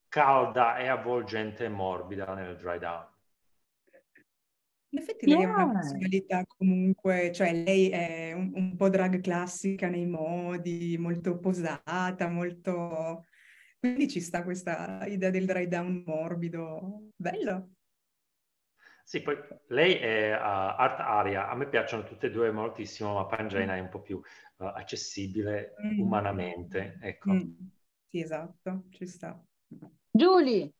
calda e avvolgente e morbida nel dry down. In effetti lei yeah. ha una personalità comunque, cioè lei è un, un, po' drag classica nei modi, molto posata, molto quindi ci sta questa idea del dry down morbido. Bello. Sì, poi lei è uh, art aria, a me piacciono tutte e due moltissimo, ma Pangena mm. è un po' più uh, accessibile mm. umanamente, ecco. Mm. Sì, esatto, ci sta. Julie!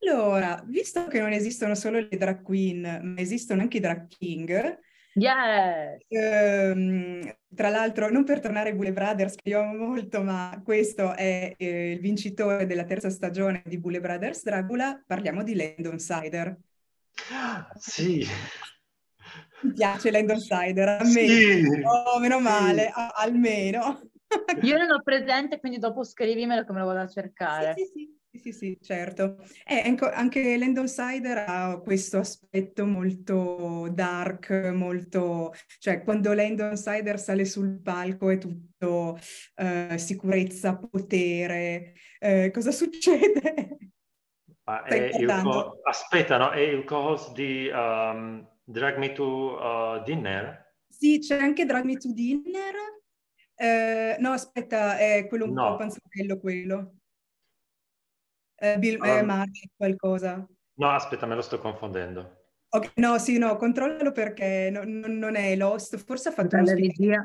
Allora, visto che non esistono solo le drag queen, ma esistono anche i drag king, Yes! Ehm, tra l'altro, non per tornare ai Bule Brothers, che io amo molto, ma questo è eh, il vincitore della terza stagione di Bule Brothers Dracula, parliamo di Landon Sider. Sì. Mi piace Landon Sider, almeno. Sì. Oh, meno male, sì. a- almeno. Io non ho presente, quindi dopo scrivimelo che me lo vado a cercare. Sì, sì, sì. Sì, sì, certo. Eh, anche Landon Sider ha questo aspetto molto dark, molto... cioè quando Landon Sider sale sul palco è tutto eh, sicurezza, potere. Eh, cosa succede? Ah, è il co- aspetta, no? È il co-host di um, Drag Me to uh, Dinner? Sì, c'è anche Drag Me to Dinner Eh, no, aspetta, è quello un no. po' panzochello quello. Eh, Bill um, eh, Murray, qualcosa. No, aspetta, me lo sto confondendo. Okay, no, sì, no, controllalo perché no, non è Lost, forse ha fatto una regia.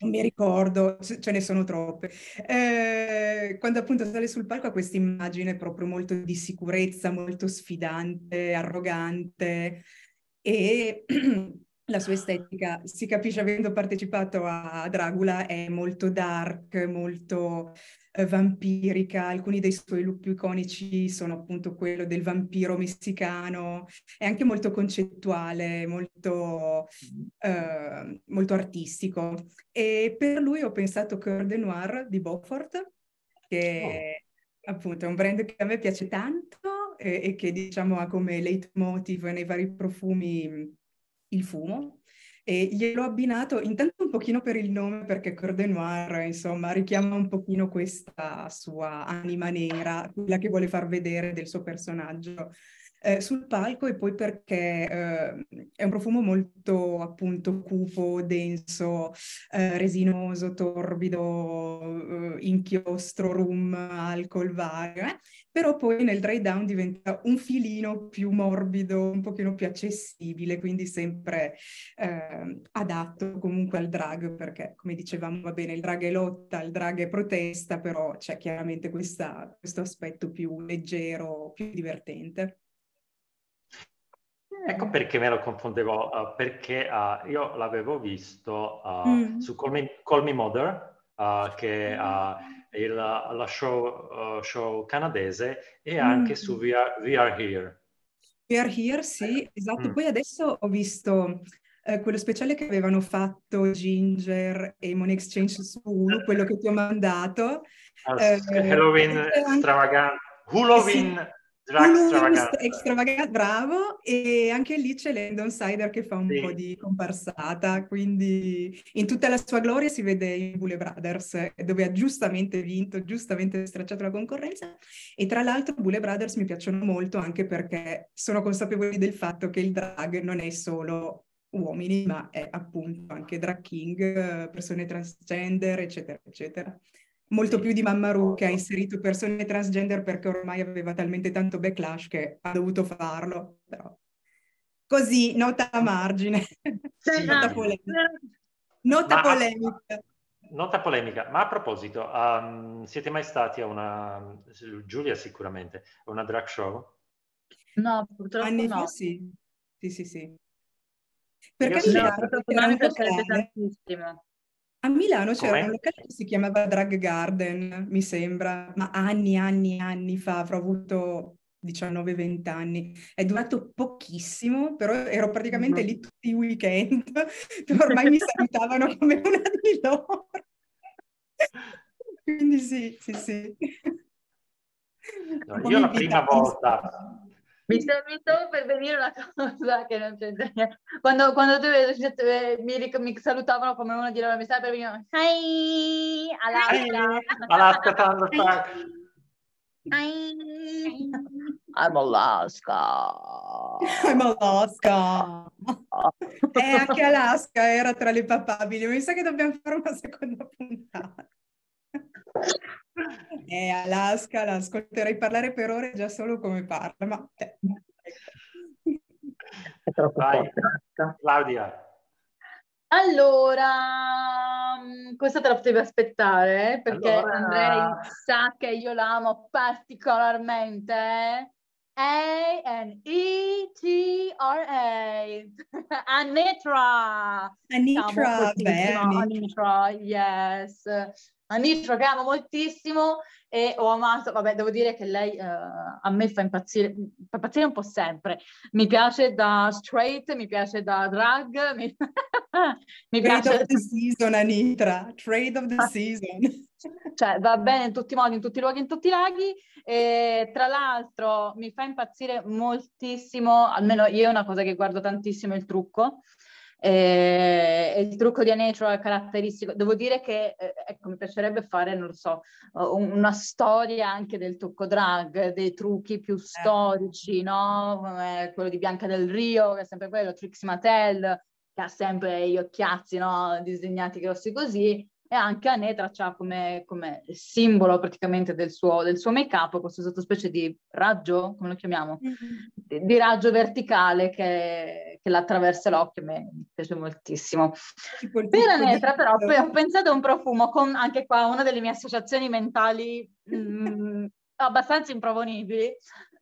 Non mi ricordo, ce ne sono troppe. Eh, quando appunto sale sul palco ha questa immagine proprio molto di sicurezza, molto sfidante, arrogante e la sua estetica, si capisce avendo partecipato a Dracula, è molto dark, molto eh, vampirica. Alcuni dei suoi look più iconici sono appunto quello del vampiro messicano, è anche molto concettuale, molto, eh, molto artistico. E per lui ho pensato Coeur de Noir di Beaufort, che oh. appunto è un brand che a me piace tanto e, e che diciamo ha come leitmotiv nei vari profumi il fumo e gliel'ho abbinato intanto un pochino per il nome perché Corde Noir insomma richiama un pochino questa sua anima nera, quella che vuole far vedere del suo personaggio eh, sul palco e poi perché eh, è un profumo molto appunto cupo, denso, eh, resinoso, torbido, eh, inchiostro, rum, alcol vario, eh. però poi nel dry down diventa un filino più morbido, un pochino più accessibile, quindi sempre ehm, adatto comunque al drag, perché come dicevamo va bene, il drag è lotta, il drag è protesta, però c'è chiaramente questa, questo aspetto più leggero, più divertente. Ecco perché me lo confondevo, uh, perché uh, io l'avevo visto uh, mm. su Call Me, Call Me Mother, che è il, la show, show, canadese, e anche mm. su We Are, We Are, Here. We Are Here, sì, esatto. Mm. Poi adesso ho visto eh, quello speciale che avevano fatto Ginger e Money Exchange su Hulu, quello che ti ho mandato. Eh, Halloween extravagante. Halloween sì. Drag extravagante. bravo, e anche lì c'è Landon Sider che fa un sì. po' di comparsata, quindi in tutta la sua gloria si vede in Bule Brothers, dove ha giustamente vinto, giustamente stracciato la concorrenza, e tra l'altro Bule Brothers mi piacciono molto anche perché sono consapevoli del fatto che il drag non è solo uomini, ma è appunto anche drag king, persone transgender, eccetera, eccetera molto più di Mamma Ru che ha inserito persone transgender perché ormai aveva talmente tanto backlash che ha dovuto farlo. Però. Così, nota a margine. Sì, nota polemica. Nota Ma polemica. A, nota polemica. Ma a proposito, um, siete mai stati a una... Giulia sicuramente, a una drag show? No, purtroppo Anni no. Fa sì. Sì, sì, sì. Perché sì, no, mi piacerebbe tantissimo. A Milano c'era Come? un locale che si chiamava Drag Garden, mi sembra, ma anni, anni, anni fa, avrò avuto 19-20 anni. È durato pochissimo, però ero praticamente lì tutti i weekend, ormai mi salutavano come una di loro. Quindi sì, sì, sì. No, io la prima volta mi stavo per venire una cosa che non c'è niente. Quando, quando tu eh, mi, mi, salutavano come uno di loro, mi stava per venire Hi, Alaska. Alaska Thunderstorm. I'm Alaska. I'm Alaska. e eh, anche Alaska era tra le papabili. Mi sa che dobbiamo fare una seconda puntata. Eh, Alaska, l'ascolterei parlare per ore già solo come parla, ma... Eh. È troppo Vai, Claudia. Allora, mm, questa te la potevi aspettare eh, perché allora... Andrei sa che io l'amo particolarmente. A-N-E-T-R-A. Anitra. Anitra, bene. Anitra, yes. Anitra che amo moltissimo e ho amato, vabbè devo dire che lei eh, a me fa impazzire, fa impazzire un po' sempre, mi piace da straight, mi piace da drag, mi, mi piace... Trade of the season Anitra, trade of the season. cioè va bene in tutti i modi, in tutti i luoghi, in tutti i laghi e tra l'altro mi fa impazzire moltissimo, almeno io è una cosa che guardo tantissimo il trucco, e, e il trucco di Anetro è caratteristico. Devo dire che eh, ecco, mi piacerebbe fare, non lo so, una storia anche del trucco drag, dei trucchi più eh. storici, no? Come quello di Bianca del Rio, che è sempre quello, Trixie Mattel, che ha sempre gli occhiazzi no? disegnati grossi così. E anche Anetra ha come, come, simbolo praticamente del suo, del suo make-up questo sottospecie di raggio, come lo chiamiamo, mm-hmm. di, di, raggio verticale che, che l'attraversa l'occhio, mi piace moltissimo. Per Anetra però poi ho pensato a un profumo con anche qua una delle mie associazioni mentali mh, mm, abbastanza improponibili,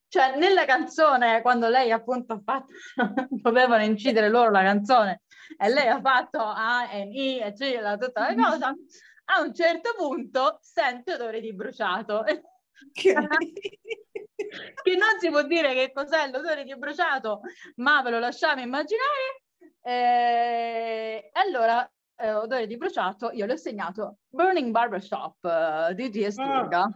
cioè nella canzone quando lei appunto ha fatto dovevano incidere loro la canzone e lei ha fatto A, N, I, eccetera, tutta la cosa, a un certo punto sente odore di bruciato. che non si può dire che cos'è l'odore di bruciato, ma ve lo lasciamo immaginare. E allora, eh, odore di bruciato, io le ho segnato Burning Barbershop uh, di G.S. Durga.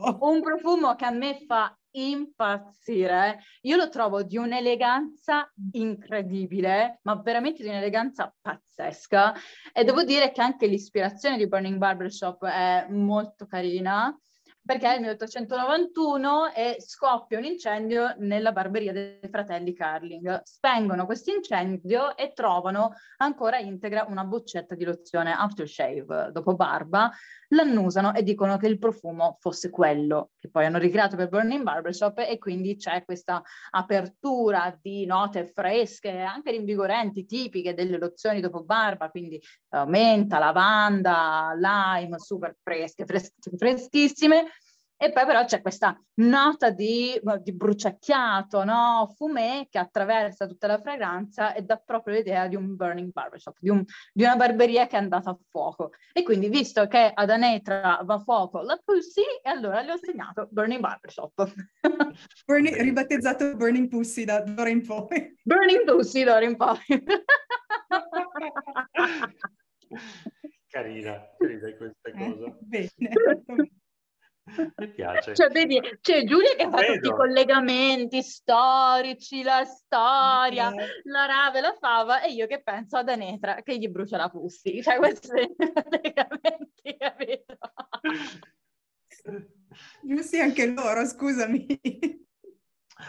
Oh, un profumo che a me fa impazzire. Io lo trovo di un'eleganza incredibile, ma veramente di un'eleganza pazzesca. E devo dire che anche l'ispirazione di Burning Barbershop è molto carina perché il 1891 e scoppia un incendio nella barberia dei fratelli Carling. Spengono questo incendio e trovano ancora integra una boccetta di lozione aftershave dopo barba, l'annusano e dicono che il profumo fosse quello che poi hanno ricreato per Burning Barbershop e quindi c'è questa apertura di note fresche, anche rinvigorenti, tipiche delle lozioni dopo barba, quindi uh, menta, lavanda, lime, super fresche, fres- freschissime e poi però c'è questa nota di, di bruciacchiato, no? fumé che attraversa tutta la fragranza e dà proprio l'idea di un burning barbershop, di, un, di, una barberia che è andata a fuoco. E quindi visto che ad Anetra va a fuoco la Pussy, e allora le ho segnato burning barbershop. Burning, ribattezzato burning pussy da d'ora in poi. Burning pussy d'ora in poi. carina, carina questa eh, cosa. Eh, bene. Mi piace. Cioè, vedi, c'è Giulia che fa Vedo. tutti i collegamenti storici, la storia, okay. la rave, la fava, e io che penso ad Anetra che gli brucia la pussi. Cioè, questi collegamenti, capito? Giusti anche loro, scusami.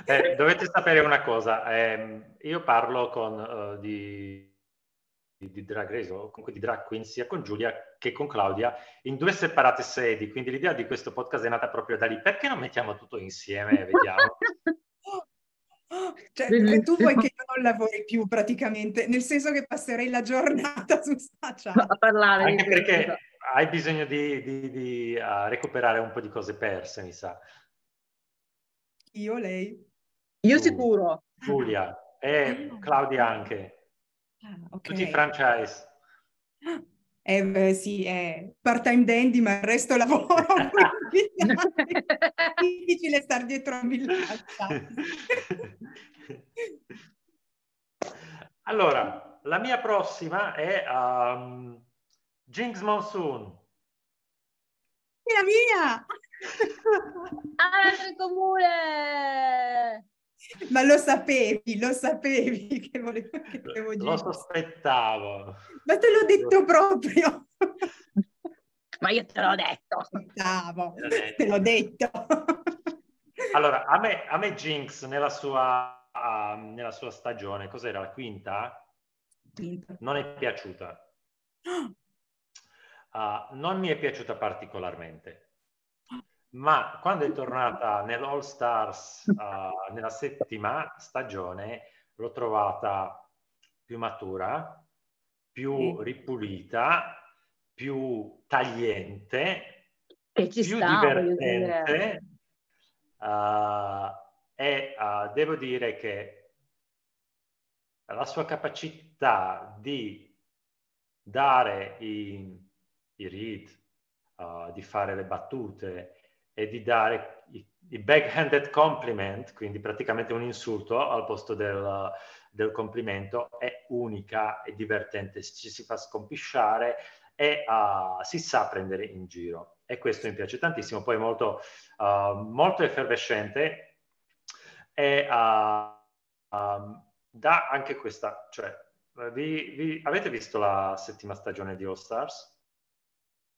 Eh, dovete sapere una cosa, eh, io parlo con, uh, di di Drag Race o comunque di Drag Queen sia con Giulia che con Claudia in due separate sedi, quindi l'idea di questo podcast è nata proprio da lì. Perché non mettiamo tutto insieme e vediamo? Cioè, tu vuoi che io non lavori più praticamente, nel senso che passerei la giornata su sta a parlare. Anche perché hai bisogno di, di, di uh, recuperare un po' di cose perse, mi sa. Io, lei? Io sicuro. Giulia e Claudia anche. Ah, okay. Tutti i franchise. Eh, beh, sì, è part-time dandy, ma il resto lavoro. è difficile stare dietro a millaccia. allora, la mia prossima è um, Jinx Monsoon. La mia! Ah, comune! Ma lo sapevi, lo sapevi che volevo, che volevo dire. Lo sospettavo. Ma te l'ho detto proprio. Ma io te l'ho detto. Aspettavo, te l'ho detto. Allora, a me, a me Jinx nella sua, uh, nella sua stagione, cos'era la quinta? Quinta. Non è piaciuta. Uh, non mi è piaciuta particolarmente ma quando è tornata nell'All Stars uh, nella settima stagione l'ho trovata più matura, più ripulita, più tagliente, più sta, divertente. Uh, e uh, devo dire che la sua capacità di dare i, i read, di fare le battute e di dare il backhanded compliment, quindi praticamente un insulto al posto del, del complimento, è unica e divertente, ci si fa scompisciare e uh, si sa prendere in giro. E questo mi piace tantissimo, poi è molto, uh, molto effervescente e uh, um, dà anche questa, cioè, vi, vi, avete visto la settima stagione di All Stars?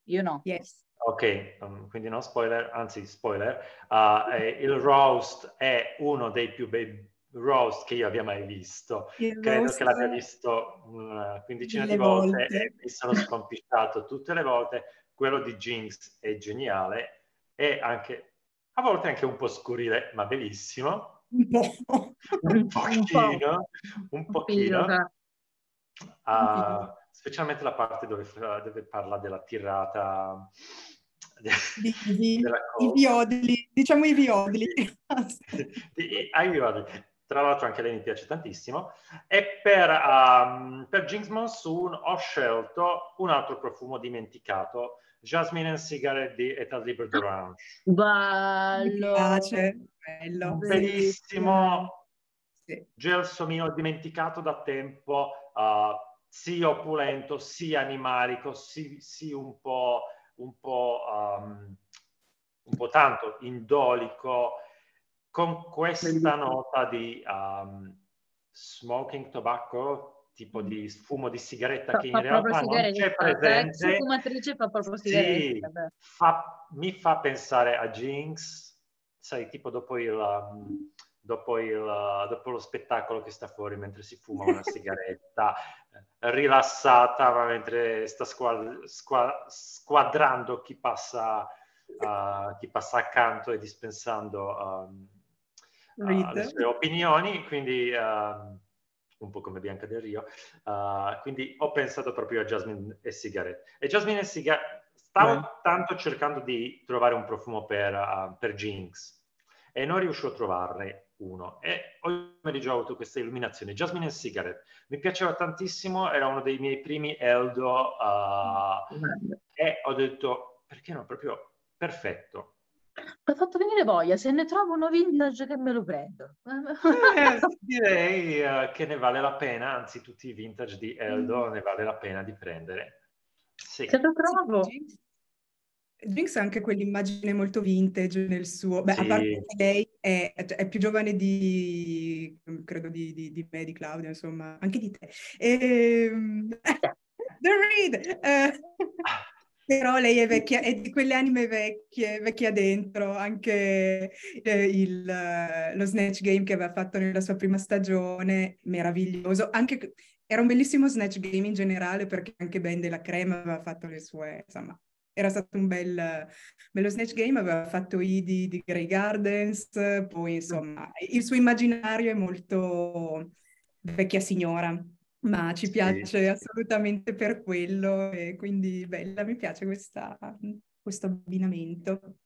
Io no. Yes. Ok, um, quindi non spoiler, anzi spoiler, uh, eh, il roast è uno dei più bei roast che io abbia mai visto. Il Credo che l'abbia visto una quindicina di volte, volte, e mi sono scompisciato tutte le volte. Quello di Jinx è geniale e anche a volte anche un po' scurile, ma bellissimo. Un po'. un pochino, un pochino. Uh, specialmente la parte dove, dove parla della tirata di, di, i viodli, diciamo i viodli. ai viodli. Tra l'altro anche lei mi piace tantissimo. E per, um, per Jinx Monsoon ho scelto un altro profumo dimenticato, Jasmine and Cigarette di Etat Libre d'Orange. Bello! Mi piace, bello. Bellissimo. Sì. Gelsomino dimenticato da tempo, uh, sì opulento, sì animalico, sì, sì un po' un po', um, un po tanto indolico, con questa nota di um, smoking tobacco, tipo di fumo di sigaretta fa, che in realtà non c'è presente. La fumatrice fa proprio sigaretta. Sì, fa, mi fa pensare a Jinx, sai, tipo dopo il... Dopo, il, dopo, lo spettacolo che sta fuori mentre si fuma una sigaretta, rilassata mentre sta squad- squad- squadrando chi passa, uh, chi passa accanto e dispensando um, uh, le sue opinioni, quindi uh, un po' come Bianca del Rio. Quindi ho pensato proprio a Jasmine e Cigarette. E Jasmine e Cigarette, stavo Beh. tanto cercando di trovare un profumo per, uh, per Jinx e non riuscivo a trovarne uno e ho pomeriggio ho avuto questa illuminazione. Jasmine and Cigarette mi piaceva tantissimo, era uno dei miei primi Eldo uh, e ho detto perché no, proprio perfetto. Mi ha fatto venire voglia, se ne trovo uno vintage che me lo prendo. Eh, direi uh, che ne vale la pena, anzi tutti i vintage di Eldo mm. ne vale la pena di prendere. Sì. Se lo trovo. Jinx ha anche quell'immagine molto vintage nel suo... Beh, sì. a parte che lei è, è, più giovane di... credo di, di, di me, di Claudia, insomma, anche di te. E, ehm, The Read! Eh, però lei è vecchia, è di quelle anime vecchie, vecchia dentro, anche eh, il, lo Snatch Game che aveva fatto nella sua prima stagione, meraviglioso. Anche, era un bellissimo Snatch Game in generale perché anche Ben della Crema aveva fatto le sue, insomma, era stato un bel, bello snatch game, aveva fatto i di, di Grey Gardens, poi insomma il suo immaginario è molto vecchia signora, ma ci piace sì. assolutamente per quello e quindi bella, mi piace questa, questo abbinamento.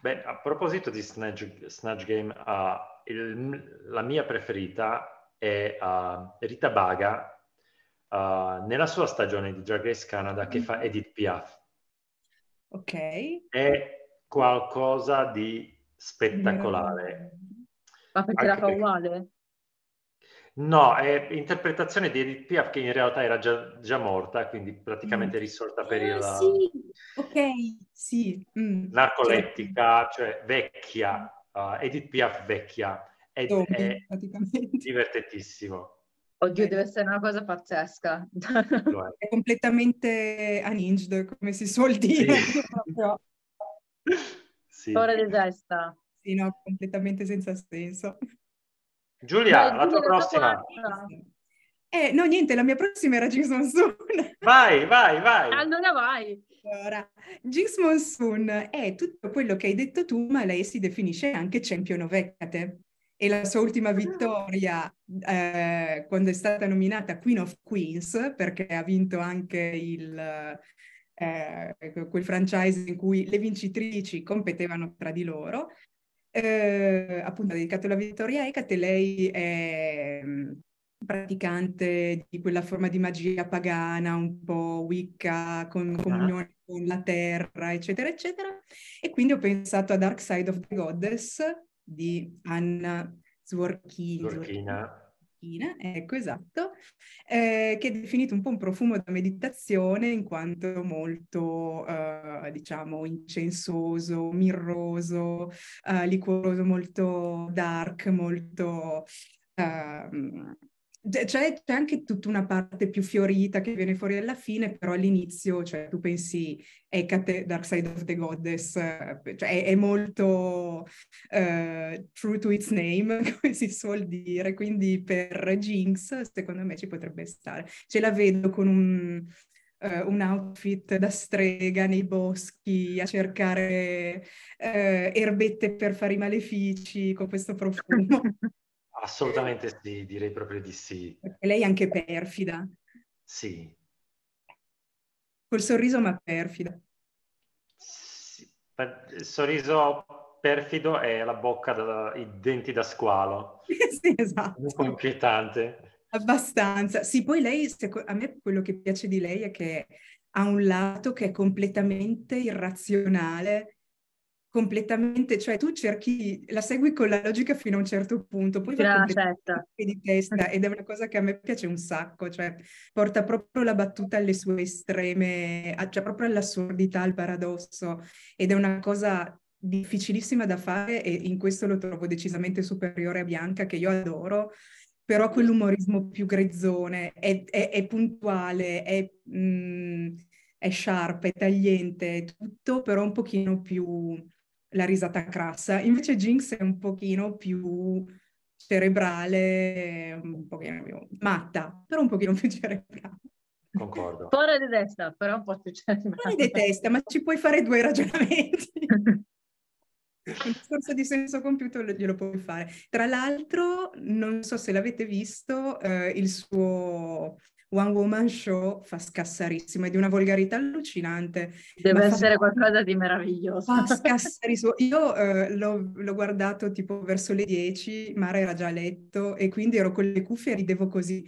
Beh, a proposito di Snatch, snatch Game, uh, il, la mia preferita è uh, Rita Baga uh, nella sua stagione di Drag Race Canada che fa Edith Piaf. Ok. È qualcosa di spettacolare. Ma perché la fa uguale? No, è interpretazione di Edith Piaf che in realtà era già, già morta, quindi praticamente mm. risorta per il... Ah, sì, ok, sì. Mm. Narcolettica, cioè vecchia, uh, Edith Piaf vecchia. Ed Zombie, è divertentissimo. Oddio, deve essere una cosa pazzesca. È completamente unhinged, come si suol dire. Sì. sì. Fuori di testa. Sì, no, completamente senza senso. Giulia, Dai, la tua prossima. Eh, no, niente, la mia prossima era Jinx Monsoon. Vai, vai, vai. Allora vai. Allora, Jinx Monsoon è tutto quello che hai detto tu, ma lei si definisce anche champion of Hecate e la sua ultima ah. vittoria eh, quando è stata nominata Queen of Queens, perché ha vinto anche il, eh, quel franchise in cui le vincitrici competevano tra di loro. Eh, appunto ha dedicato la vittoria a Ecate, lei è mm, praticante di quella forma di magia pagana, un po' Wicca, con ah. comunione con la terra, eccetera, eccetera. E quindi ho pensato a Dark Side of the Goddess, di Anna Zvorchina. Zvorchina. Ecco, esatto, eh, che è definito un po' un profumo da meditazione in quanto molto, eh, diciamo, incensoso, mirroso, eh, liquoroso, molto dark, molto, ehm, c'è, c'è, anche tutta una parte più fiorita che viene fuori alla fine, però all'inizio, cioè tu pensi Ecate, Dark Side of the Goddess, cioè è, è molto uh, true to its name, come si suol dire, quindi per Jinx secondo me ci potrebbe stare. Ce la vedo con un, uh, un outfit da strega nei boschi a cercare uh, erbette per fare i malefici con questo profumo. Assolutamente sì, direi proprio di sì. Perché lei è anche perfida. Sì. Col sorriso ma perfida. Sì. Il sorriso perfido e la bocca, da, i denti da squalo. sì, esatto. Un po' inquietante. Abbastanza. Sì, poi lei, a me quello che piace di lei è che ha un lato che è completamente irrazionale completamente, cioè tu cerchi, la segui con la logica fino a un certo punto, poi va completamente di testa ed è una cosa che a me piace un sacco, cioè porta proprio la battuta alle sue estreme, cioè proprio all'assurdità, al paradosso ed è una cosa difficilissima da fare e in questo lo trovo decisamente superiore a Bianca che io adoro, però quell'umorismo più grezzone, è, è, è puntuale, è... Mm, è sharp, è tagliente, è tutto, però un pochino più la risata crassa. Invece Jinx è un pochino più cerebrale, un pochino più matta, però un pochino più cerebrale. Concordo. Fuori di testa, però un po' più cerebrale. Fuori di testa, ma ci puoi fare due ragionamenti. Un discorso di senso compiuto glielo puoi fare. Tra l'altro, non so se l'avete visto, eh, il suo One Woman Show fa scassarissimo, è di una volgarità allucinante. Deve essere fa... qualcosa di meraviglioso. Fa scassarissimo. Io eh, l'ho, l'ho, guardato tipo verso le 10, Mara era già a letto e quindi ero con le cuffie e ridevo così.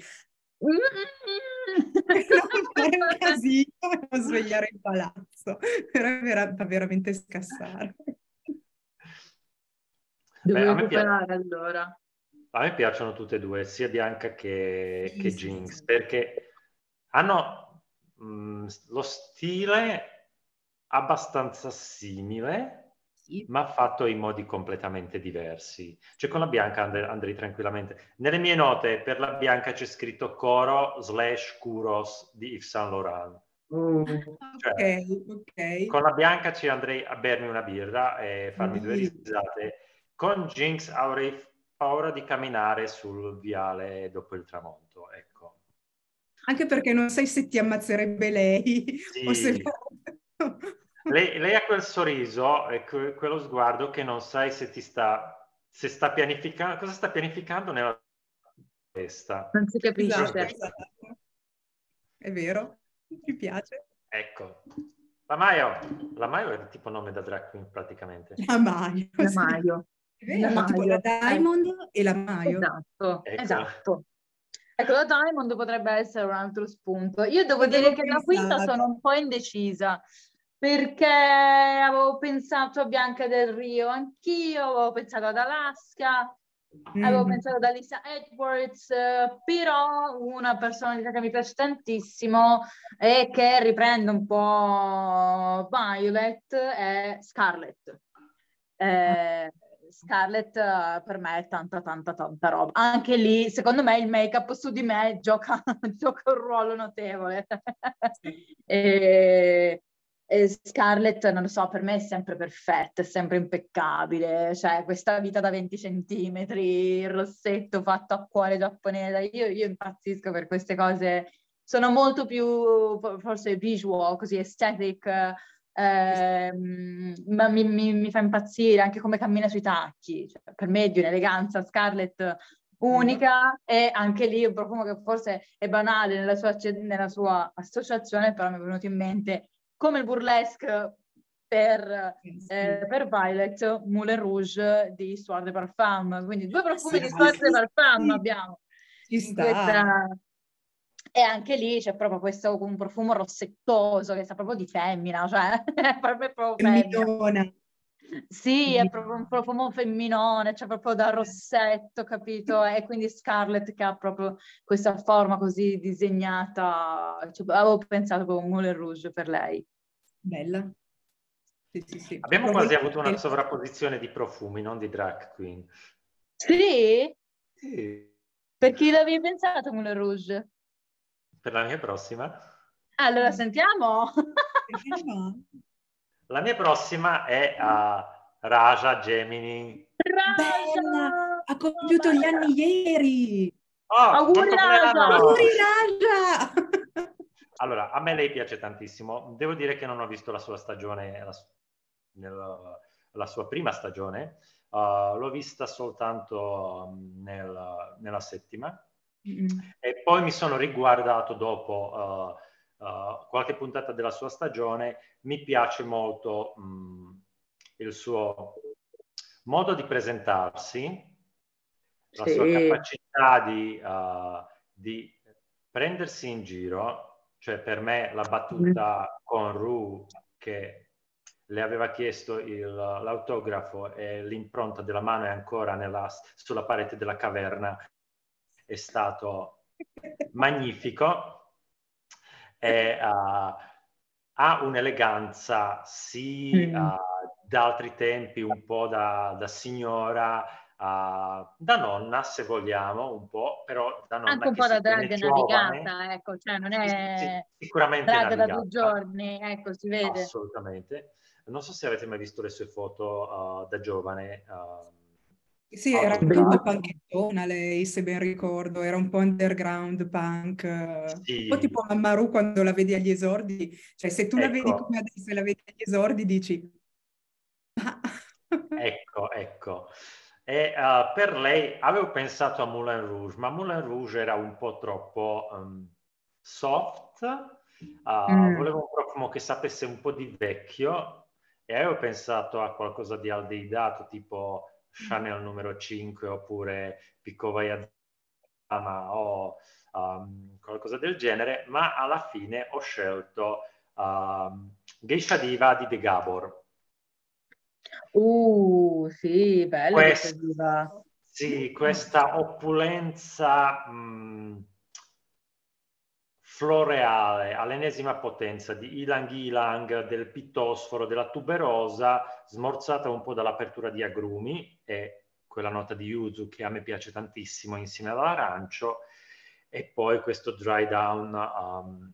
non fare un casino e non svegliare il palazzo, però vera- fa veramente scassare. Devo recuperare allora. A me piacciono tutte e due, sia Bianca che, che Jinx, perché hanno mh, mm, lo stile abbastanza simile, sì. ma fatto in modi completamente diversi. Cioè con la Bianca and- andrei tranquillamente. Nelle mie note per la Bianca c'è scritto Coro slash Kuros di Yves Saint Laurent. Mm. Cioè, ok, ok. Con la Bianca ci andrei a bermi una birra e farmi mm. due risate. Con Jinx avrei paura di camminare sul viale dopo il tramonto, ecco. Anche perché non sai se ti ammazzerebbe lei sì. o se... lei, lei, ha quel sorriso e que- quello sguardo che non sai se ti sta... Se sta pianificando... Cosa sta pianificando nella testa? Non si capisce. Esatto, esatto. È vero, mi piace. Ecco. La Maio. La Maio è tipo nome da drag queen praticamente. La Maio. La Maio. Vero, tipo la Diamond e la Maio. Esatto, ecco. esatto. Ecco, la Diamond potrebbe essere un altro spunto. Io devo dire che la quinta sono un po' indecisa perché avevo pensato a Bianca del Rio anch'io, avevo pensato ad Alaska, mm. avevo pensato ad Alisa Edwards, però una personalità che mi piace tantissimo e che riprende un po' Violet è Scarlett. Eh, Scarlett uh, per me è tanta tanta tanta roba. Anche lì, secondo me, il make-up su di me gioca, gioca un ruolo notevole. e, e Scarlett, non lo so, per me è sempre perfetta, è sempre impeccabile. Cioè, questa vita da 20 centimetri, il rossetto fatto a cuore giapponese. Io, io impazzisco per queste cose. Sono molto più, forse, visual, così, aesthetic eh, ma mi, mi, mi, fa impazzire anche come cammina sui tacchi, cioè, per me è di un'eleganza Scarlett unica mm. e anche lì un profumo che forse è banale nella sua, nella sua associazione, però mi è venuto in mente come il burlesque per, eh, per Violet Moulin Rouge di Soir de Parfum, quindi due profumi sì, di Soir de Parfum abbiamo. Ci sta. Questa, e anche lì c'è proprio questo un profumo rossettoso che sa proprio di femmina, cioè è proprio, proprio femmina. Sì, è proprio un profumo femminone, cioè proprio da rossetto, capito? E quindi Scarlett che ha proprio questa forma così disegnata, cioè, avevo pensato come un Moulin Rouge per lei. Bella. Sì, sì, sì. Abbiamo quasi avuto una sovrapposizione di profumi, non di drag queen. Sì? Sì. Per chi l'avevi pensato Moulin Rouge? Per la mia prossima? Allora sentiamo. la mia prossima è a uh, Raja Gemini. Raja! Bella! Ha compiuto gli anni ieri! Oh, auguri Raja! Auguri Raja! Allora, a me lei piace tantissimo. Devo dire che non ho visto la sua stagione, la, nella, la sua prima stagione. Uh, l'ho vista soltanto um, nel, nella settima. Mm. E poi mi sono riguardato dopo uh, uh, qualche puntata della sua stagione. Mi piace molto um, il suo modo di presentarsi, la sua capacità di, di prendersi in giro cioè per me la battuta con Ru che le aveva chiesto il, l'autografo e l'impronta della mano è ancora nella, sulla parete della caverna è stato magnifico. E, uh, ha un'eleganza sì uh, da altri tempi, un po' da, da signora, uh, da nonna, se vogliamo, un po', però da nonna Anche un po' da drag navigata, ecco, cioè non è sicuramente drag navigata. da due giorni, ecco, si vede. Assolutamente. Non so se avete mai visto le sue foto da giovane. Sì, era anche un po' panchettona lei, se ben ricordo, era un po' underground punk, sì. un po' tipo Mamma quando la vedi agli esordi, cioè se tu ecco. la vedi ecco. come adesso e la vedi agli esordi dici... ecco, ecco. E uh, per lei avevo pensato a Moulin Rouge, ma Moulin Rouge era un po' troppo um, soft. Uh, mm. Volevo un profumo che sapesse un po' di vecchio e avevo pensato a qualcosa di aldeidato tipo Chanel numero 5 oppure Picovaya Zama o um, qualcosa del genere, ma alla fine ho scelto um, Geisha Diva di De Gabor. Uh, sì, bella Quest, Sì, questa opulenza mh, floreale all'ennesima potenza di ilang ilang, del pittosforo, della tuberosa, smorzata un po' dall'apertura di agrumi e quella nota di yuzu che a me piace tantissimo insieme all'arancio e poi questo dry down um,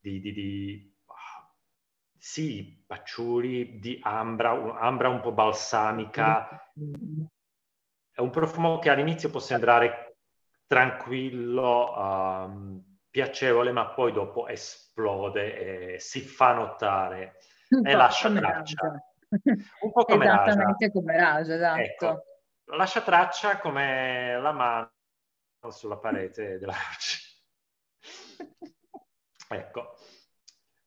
di, di, di sì, pacciuri di ambra, ambra un po' balsamica. È un profumo che all'inizio può sembrare tranquillo, um, piacevole, ma poi dopo esplode e si fa notare e lascia traccia. Un po' come Esattamente come Raja, esatto. Ecco, lascia traccia come la mano sulla parete della ecco.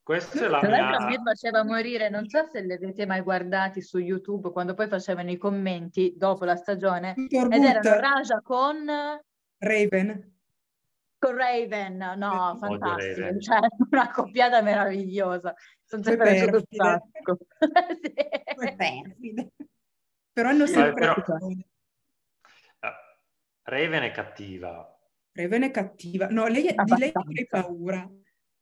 Questa è la Tra mia... mi faceva morire, non so se li avete mai guardati su YouTube quando poi facevano i commenti dopo la stagione ed erano Raja con Raven. Con Raven, no, fantastico, Raven. cioè una coppiata meravigliosa. Sono sempre piaciuto un sacco. sì. Però hanno sempre... Però... Raven è cattiva. Raven è cattiva. No, lei, di lei avrei paura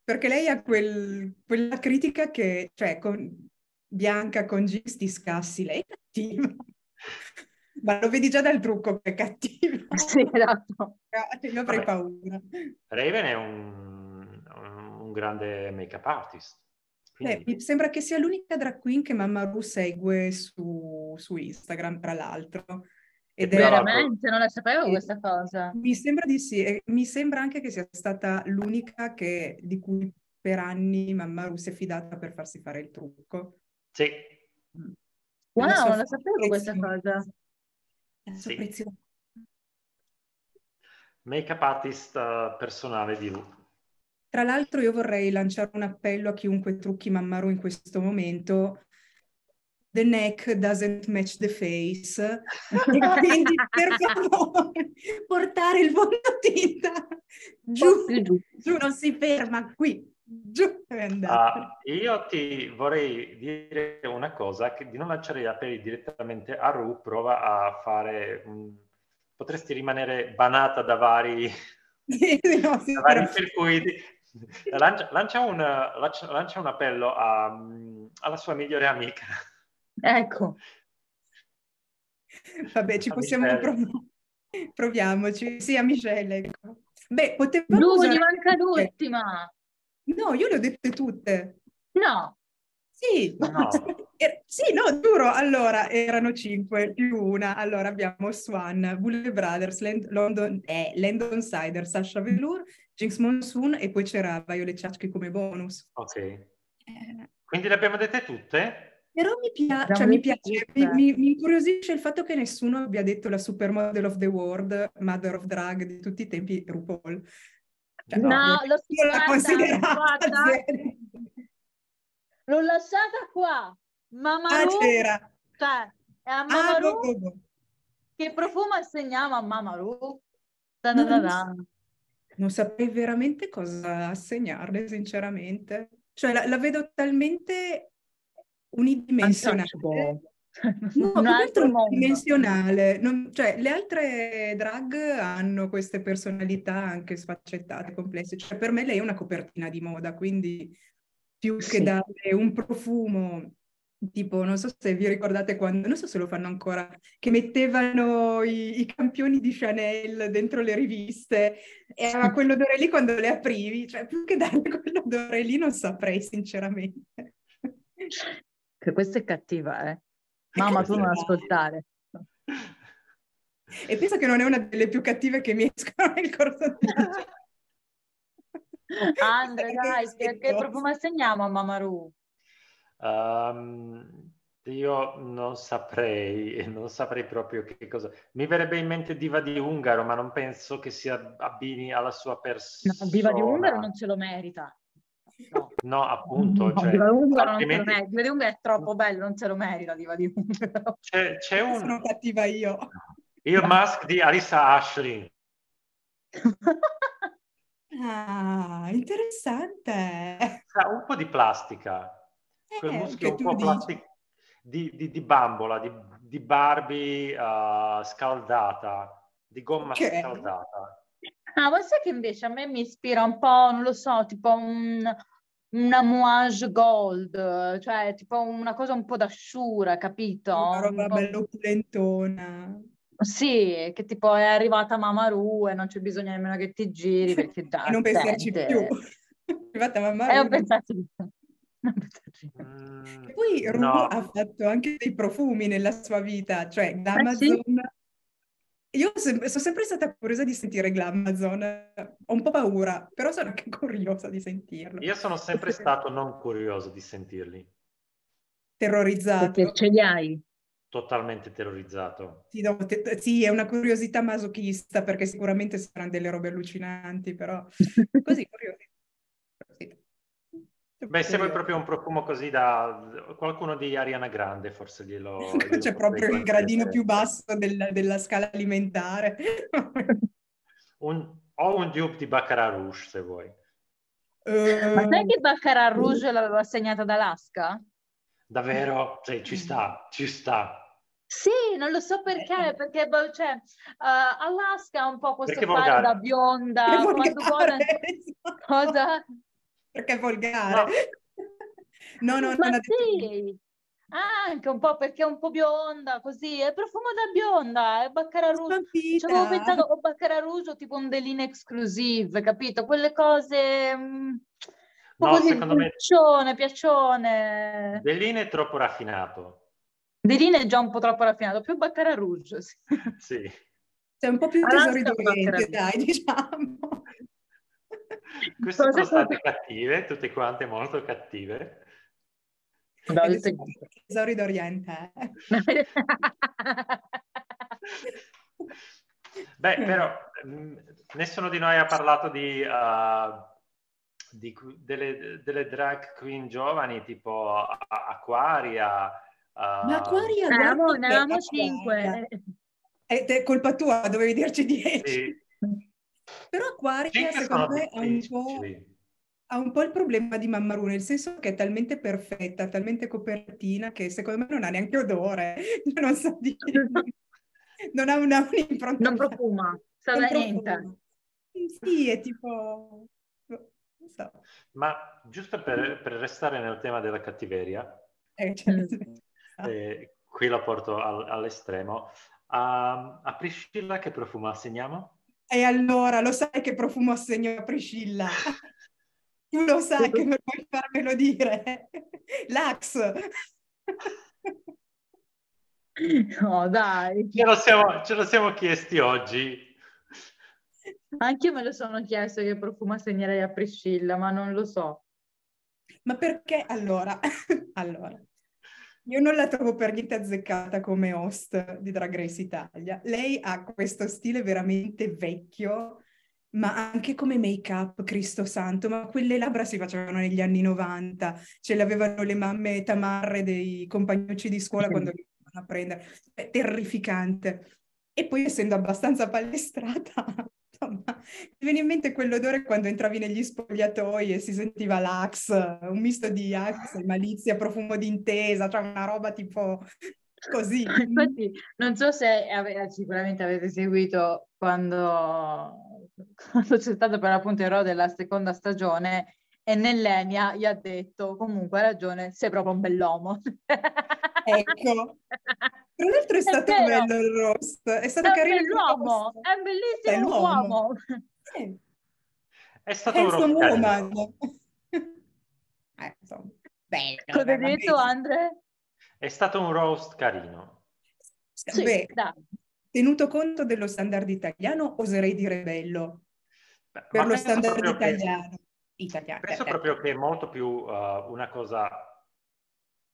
perché lei ha quel, quella critica che, cioè, con Bianca con Gis ti scassi, lei è cattiva. Ma lo vedi già dal trucco che è cattiva. Sì, esatto. Io avrei Vabbè, paura. Raven è un, un grande make-up artist. Quindi... Eh, mi sembra che sia l'unica drag queen che Mamma Ru segue su, su Instagram, tra l'altro. Ed Veramente, non la sapevo questa cosa. Mi sembra di sì, e mi sembra anche che sia stata l'unica che, di cui per anni Mamma Ru si è fidata per farsi fare il trucco. Sì. Mm. Wow, non la sapevo questa cosa. Sì. Prezioso. Make-up artist uh, personale di Lu. Tra l'altro io vorrei lanciare un appello a chiunque trucchi Mamma Ru in questo momento the neck doesn't match the face. quindi per favore portare il fondotinta giù, giù, non si ferma qui. Giù uh, io ti vorrei dire una cosa, che di non lanciare gli appelli direttamente a Ru, prova a fare, um, potresti rimanere banata da vari, no, sì, da vari circuiti. Lancia, lancia, un, lancia, lancia un appello a, alla sua migliore amica. Ecco. Vabbè, ci possiamo provare. Proviamoci, sì, a Michelle. Ecco. Beh, potevamo Giù, usare... manca l'ultima. No, io le ho dette tutte. No. Sì, no. Er- sì, no, giuro. Allora, erano cinque più una. Allora abbiamo Swan, Bulle Brothers, Land- London, eh, Landon Sider, Sasha Velour, Jinx Monsoon e poi c'era Violet Chachki come bonus. Ok. Eh. Quindi le abbiamo dette tutte? Però mi, pia- cioè, mi piace, mi, mi, mi, incuriosisce il fatto che nessuno abbia detto la supermodel of the world, mother of drag di tutti i tempi, RuPaul. Cioè, no, no lo guarda, L'ho lasciata qua. Mamma ah, c'era. Cioè, è a Mama ah, Ru, boh, boh. Che profumo assegniamo a Mama Ru? Non, non saprei veramente cosa assegnarle, sinceramente. Cioè, la, la vedo talmente unidimensionale. No, un altro unidimensionale. Non, cioè, le altre drag hanno queste personalità anche sfaccettate, complesse. Cioè, per me lei è una copertina di moda, quindi più sì. che dare un profumo tipo, non so se vi ricordate quando, non so se lo fanno ancora, che mettevano i, i campioni di Chanel dentro le riviste e aveva quell'odore lì quando le aprivi, cioè più che dare quell'odore lì non saprei sinceramente. Che questa è cattiva, eh? Mamma, tu non ascoltare. E penso che non è una delle più cattive che mi escono nel corso di Andre, dai, che, che profumo assegniamo a Mamaru? Um, io non saprei, non saprei proprio che cosa. Mi verrebbe in mente Diva di Ungaro, ma non penso che si abbini alla sua persona. No, Diva di Ungaro non ce lo merita. No, appunto. No, cioè, Diva di Ungaro altrimenti... non. Diva di Ungaro è troppo bello, non se lo merita Diva di Ungaro. C'è, c'è un... Sono cattiva io. Il mask di Arisa Ashley. Ah, interessante. Ha un po' di plastica, quel eh, muschio un po' plastic... di, di, di, bambola, di, di Barbie uh, scaldata, di gomma okay. scaldata. Ah, ma sai che invece a me mi ispira un po', non lo so, tipo un, una moage gold, cioè tipo una cosa un po' d'asciura, capito? Una roba un bello opulentona. Sì, che tipo è arrivata Mamma Ru e non c'è bisogno nemmeno che ti giri perché già e non pensarci più. è arrivata Mamma Ru. E ho pensato mm, e poi Ru no. ha fatto anche dei profumi nella sua vita, cioè Amazon. Sì? Io sono sempre stata curiosa di sentire Glamazon, ho un po' paura, però sono anche curiosa di sentirlo. Io sono sempre stato non curioso di sentirli. Terrorizzato. Perché ce li hai? totalmente terrorizzato. Sì, no, te, sì, è una curiosità masochista perché sicuramente saranno delle robe allucinanti, però così curiosi. Beh, se vuoi proprio un profumo così da qualcuno di Ariana Grande, forse glielo... glielo C'è proprio il gradino più basso del, della scala alimentare. un, o un dupe di Baccarat Rouge, se vuoi. Uh, Ma sai che Baccarat Rouge l'aveva assegnata ad Alaska? Davvero? Sì, ci sta, ci sta. Sì, non lo so perché, perché boh, cioè, uh, Alaska ha un po' questo fare da bionda. Quando vuole... Cosa? Perché è volgare. No, no, no. Ma sì, anche un po' perché è un po' bionda, così, è profumo da bionda, è Baccara Rouge. Ci avevo pensato o Baccara Rouge o tipo un Deline Exclusive, capito? Quelle cose... Mh, mm, No, così, secondo me... Piaccione, piaccione. Deline è troppo raffinato. Deline è già un po' troppo raffinato, più Baccara Rouge. Sì. sì. C'è un po' più tesori d'Oriente, dai, diciamo. Queste sono state cattive, tutte quante molto cattive. No, tesori d'Oriente. Beh, però mm, nessuno di noi ha parlato di uh, di, delle, delle, drag queen giovani tipo Aquaria. Uh... Ma Aquaria, ne avevamo, cinque. È, è, colpa tua, dovevi dirci dieci. Sì. Però Aquaria cinque secondo me ha un, ha un, po', il problema di Mammaru, nel senso che è talmente perfetta, talmente copertina, che secondo me non ha neanche odore. Non so dire. non ha una, un'impronta. Non profuma, sa da niente. Sì, è tipo so. Ma giusto per, per, restare nel tema della cattiveria, eh, certo. eh, qui lo porto al, all'estremo, a, a Priscilla che profumo assegniamo? E allora, lo sai che profumo assegno a Priscilla? Tu lo sai che non puoi farmelo dire. L'ax. No, dai. Ce lo, siamo, ce lo siamo chiesti oggi. Anche io me lo sono chiesto che profumo assegnerei a Priscilla, ma non lo so. Ma perché allora? allora, io non la trovo per niente azzeccata come host di Drag Race Italia. Lei ha questo stile veramente vecchio, ma anche come make-up, Cristo Santo, ma quelle labbra si facevano negli anni 90, ce le avevano le mamme tamarre dei compagnucci di scuola quando li a prendere. È terrificante. E poi essendo abbastanza palestrata, insomma, mi viene in mente quell'odore quando entravi negli spogliatoi e si sentiva l'ax, un misto di ax malizia, profumo d'intesa, cioè una roba tipo così. Infatti, non so se ave- sicuramente avete seguito quando, quando c'è stato per l'appunto il della seconda stagione e Nellenia gli ha detto comunque ha ragione, sei proprio un bell'uomo. Ecco. Tra l'altro è, è stato vero. bello il roast, è stato è carino. Bell'uomo, è bellissimo è uomo. Sì. È stato un roast woman. eh, insomma, bello. Cosa hai detto Andre? È stato un roast carino. Sì, Beh, tenuto conto dello standard italiano, oserei dire bello. Beh, per lo standard italiano. Che italiana. Penso proprio che è molto più uh, una cosa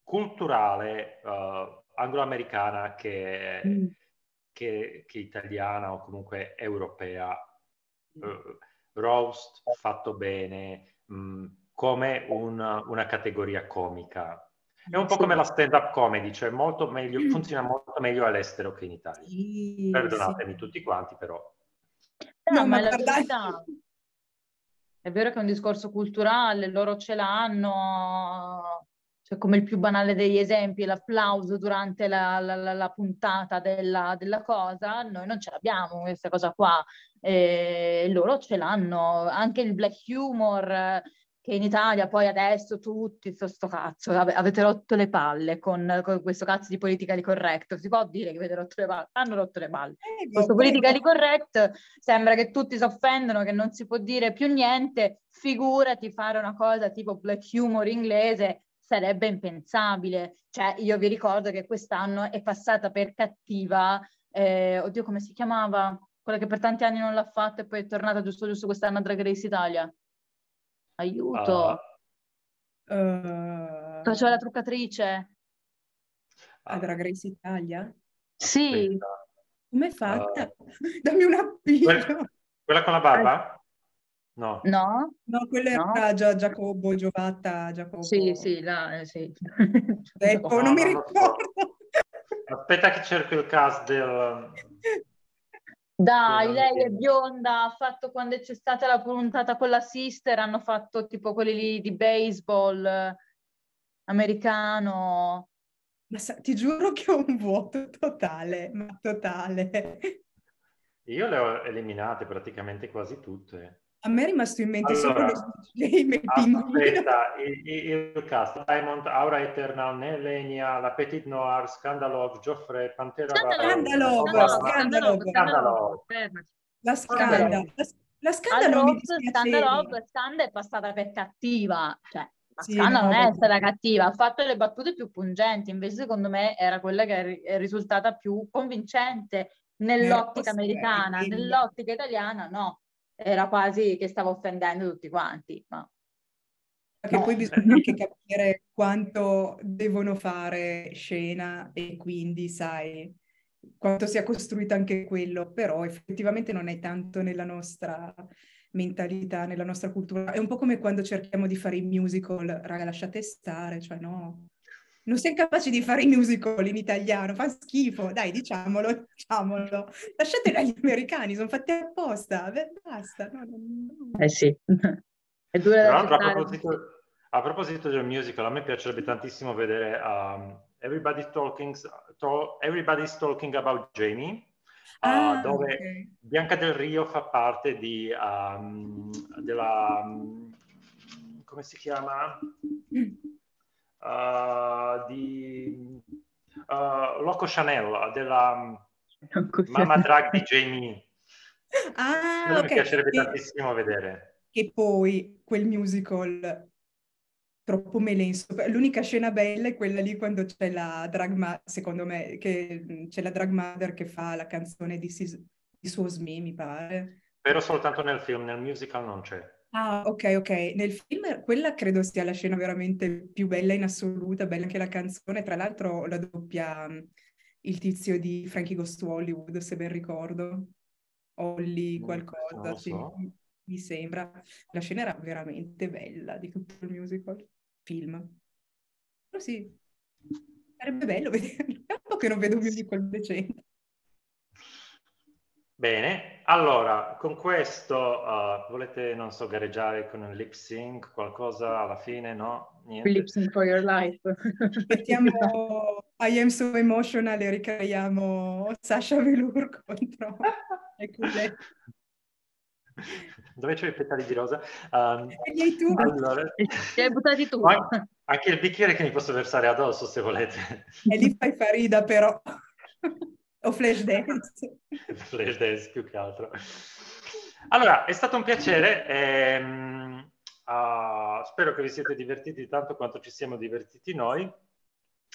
culturale uh, anglo-americana che, mm. che, che, italiana o comunque europea. Uh, roast fatto bene, mh, mm, come una, una categoria comica. È un po' come la stand-up comedy, cioè molto meglio, mm. funziona molto meglio all'estero che in Italia. Sì, Perdonatemi sì. tutti quanti, però. No, no ma, ma la verità, è vero che è un discorso culturale, loro ce l'hanno, cioè come il più banale degli esempi, l'applauso durante la, la, la, puntata della, della, cosa, noi non ce l'abbiamo questa cosa qua, e loro ce l'hanno, anche il black humor che in Italia poi adesso tutti, sto, sto cazzo, avete rotto le palle con, con, questo cazzo di politica di corretto, si può dire che avete rotto le palle? Hanno rotto le palle. Eh, questo politica di corretto sembra che tutti si offendono, che non si può dire più niente, figurati fare una cosa tipo black humor inglese, sarebbe impensabile. Cioè, io vi ricordo che quest'anno è passata per cattiva, eh, oddio come si chiamava? Quella che per tanti anni non l'ha fatta e poi è tornata giusto giusto quest'anno a Drag Race Italia. Aiuto. Uh, uh, Faceva la truccatrice. A Drag Race Italia? Sì. Come è fatta? Uh, Dammi un appiglio. Quella, quella con la barba? No. No? No, quella no. era già Giacobo, Giovatta, Giacobo. Sì, sì, là, eh, sì. Ecco, non mi ricordo. Aspetta che cerco il cast del... Dai, lei è bionda, ha fatto quando c'è stata la puntata con la sister, hanno fatto tipo quelli lì di baseball eh, americano. Ma sa, ti giuro che ho un vuoto totale, ma totale. Io le ho eliminate praticamente quasi tutte. A me è rimasto in mente allora, solo lo Game il Aspetta, il, il, cast, Diamond, Aura Eternal, Nelenia, La Petite Noir, Scandalov, Geoffrey, Pantera Scandalov, Scandalov, Scandalov. La Scandalov. La Scandalov Scandalov, Scandalov è passata per cattiva, cioè la sì, Scanda no, non è stata cattiva, ha fatto le battute più pungenti, invece secondo me era quella che è risultata più convincente nell'ottica americana, nell'ottica italiana no era quasi che stavo offendendo tutti quanti. Ma... Perché no. poi bisogna anche capire quanto devono fare scena e quindi, sai, quanto sia costruito anche quello, però effettivamente non è tanto nella nostra mentalità, nella nostra cultura. È un po' come quando cerchiamo di fare i musical, raga, lasciate stare, cioè no, non siamo capaci di fare i musical in italiano, fa schifo, dai, diciamolo, diciamolo. Lasciatela agli americani, sono fatti apposta, Beh, basta. No, no, no. Eh sì, è dura da a proposito, a proposito del musical, a me piacerebbe tantissimo vedere um, Everybody's, talking, to, Everybody's Talking About Jamie, uh, ah, dove okay. Bianca Del Rio fa parte di, um, della... Um, come si chiama? Mm uh, di uh, Loco Chanel, della, Mamma Drag di Jamie. Ah, Quello ok. mi piacerebbe Che, tantissimo vedere. che poi quel musical troppo melenso. L'unica scena bella è quella lì quando c'è la drag ma- secondo me, che c'è la drag mother che fa la canzone di, Sis- di Suos Me, mi pare. Però soltanto nel film, nel musical non c'è. Ah, ok, ok. Nel film quella credo sia la scena veramente più bella in assoluta, bella anche la canzone. Tra l'altro la doppia il tizio di Frankie Goes to Hollywood, se ben ricordo. Olly Mm, qualcosa, sì, so. mi- mi sembra. La scena era veramente bella di tutto il musical, film. Però sì, sarebbe bello vederlo. È un po' che non vedo un musical decente. Bene, allora, con questo uh, volete, non so, gareggiare con un lip sync, qualcosa alla fine, no? Niente. Lip sync for your life. Mettiamo I Am So Emotional e ricreiamo Sasha Velour contro culette. Dove c'ho i petali di rosa? Um, E tu? allora, Ti hai buttati tu. Ma anche il bicchiere che mi posso versare addosso, se volete. E lì fai Farida però. o Flash Dance. Flash dance più che altro. Allora, è stato un piacere. ehm, ah, spero che vi siete divertiti tanto quanto ci siamo divertiti noi.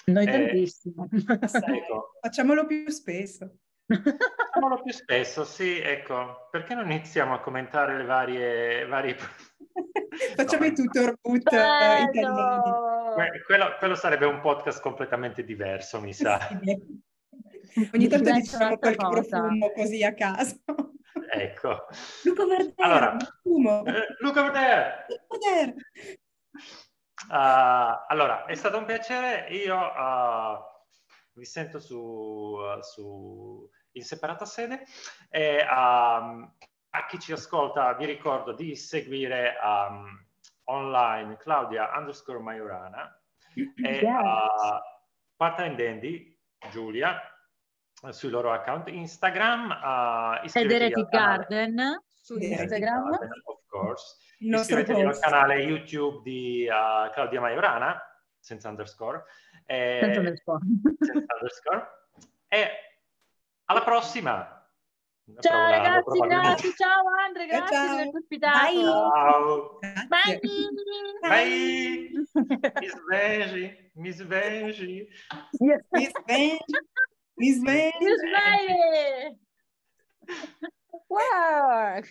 Noi Eh, tantissimo. Ecco, Facciamolo più spesso. facciamolo più spesso, sì, ecco. Perché non iniziamo a commentare le varie... varie... Facciamo No, i tutor boot eh, italiani. Bello! que- quello, quello sarebbe un podcast completamente diverso, mi sa. Sì. Ogni tanto diciamo qualche cosa. profumo così a caso. Ecco. Luca Verdera, Allora. profumo. Eh, Luca Verdere! Luca Verdera. Uh, allora, è stato un piacere. Io uh, vi sento su, uh, su- in separata sede e um, a chi ci ascolta vi ricordo di seguire um, online Claudia underscore Majorana e Yes. uh, Part-Time Dandy Giulia sui loro account Instagram. Uh, Ed Heretic al canale- Garden su Instagram. Garden, of course. Iscrivetevi al canale YouTube di uh, Claudia Majorana, senza underscore. E, Senza underscore. senza underscore. E alla prossima! Ciao ragazzi, grazie. Ciao Andre, Ciao, grazie ciao. averci ospitato. Bye. Ciao! Bye! Mi svegli, mi svegli. Yes. Mi svegli, mi svegli. Mi svegli. Wow.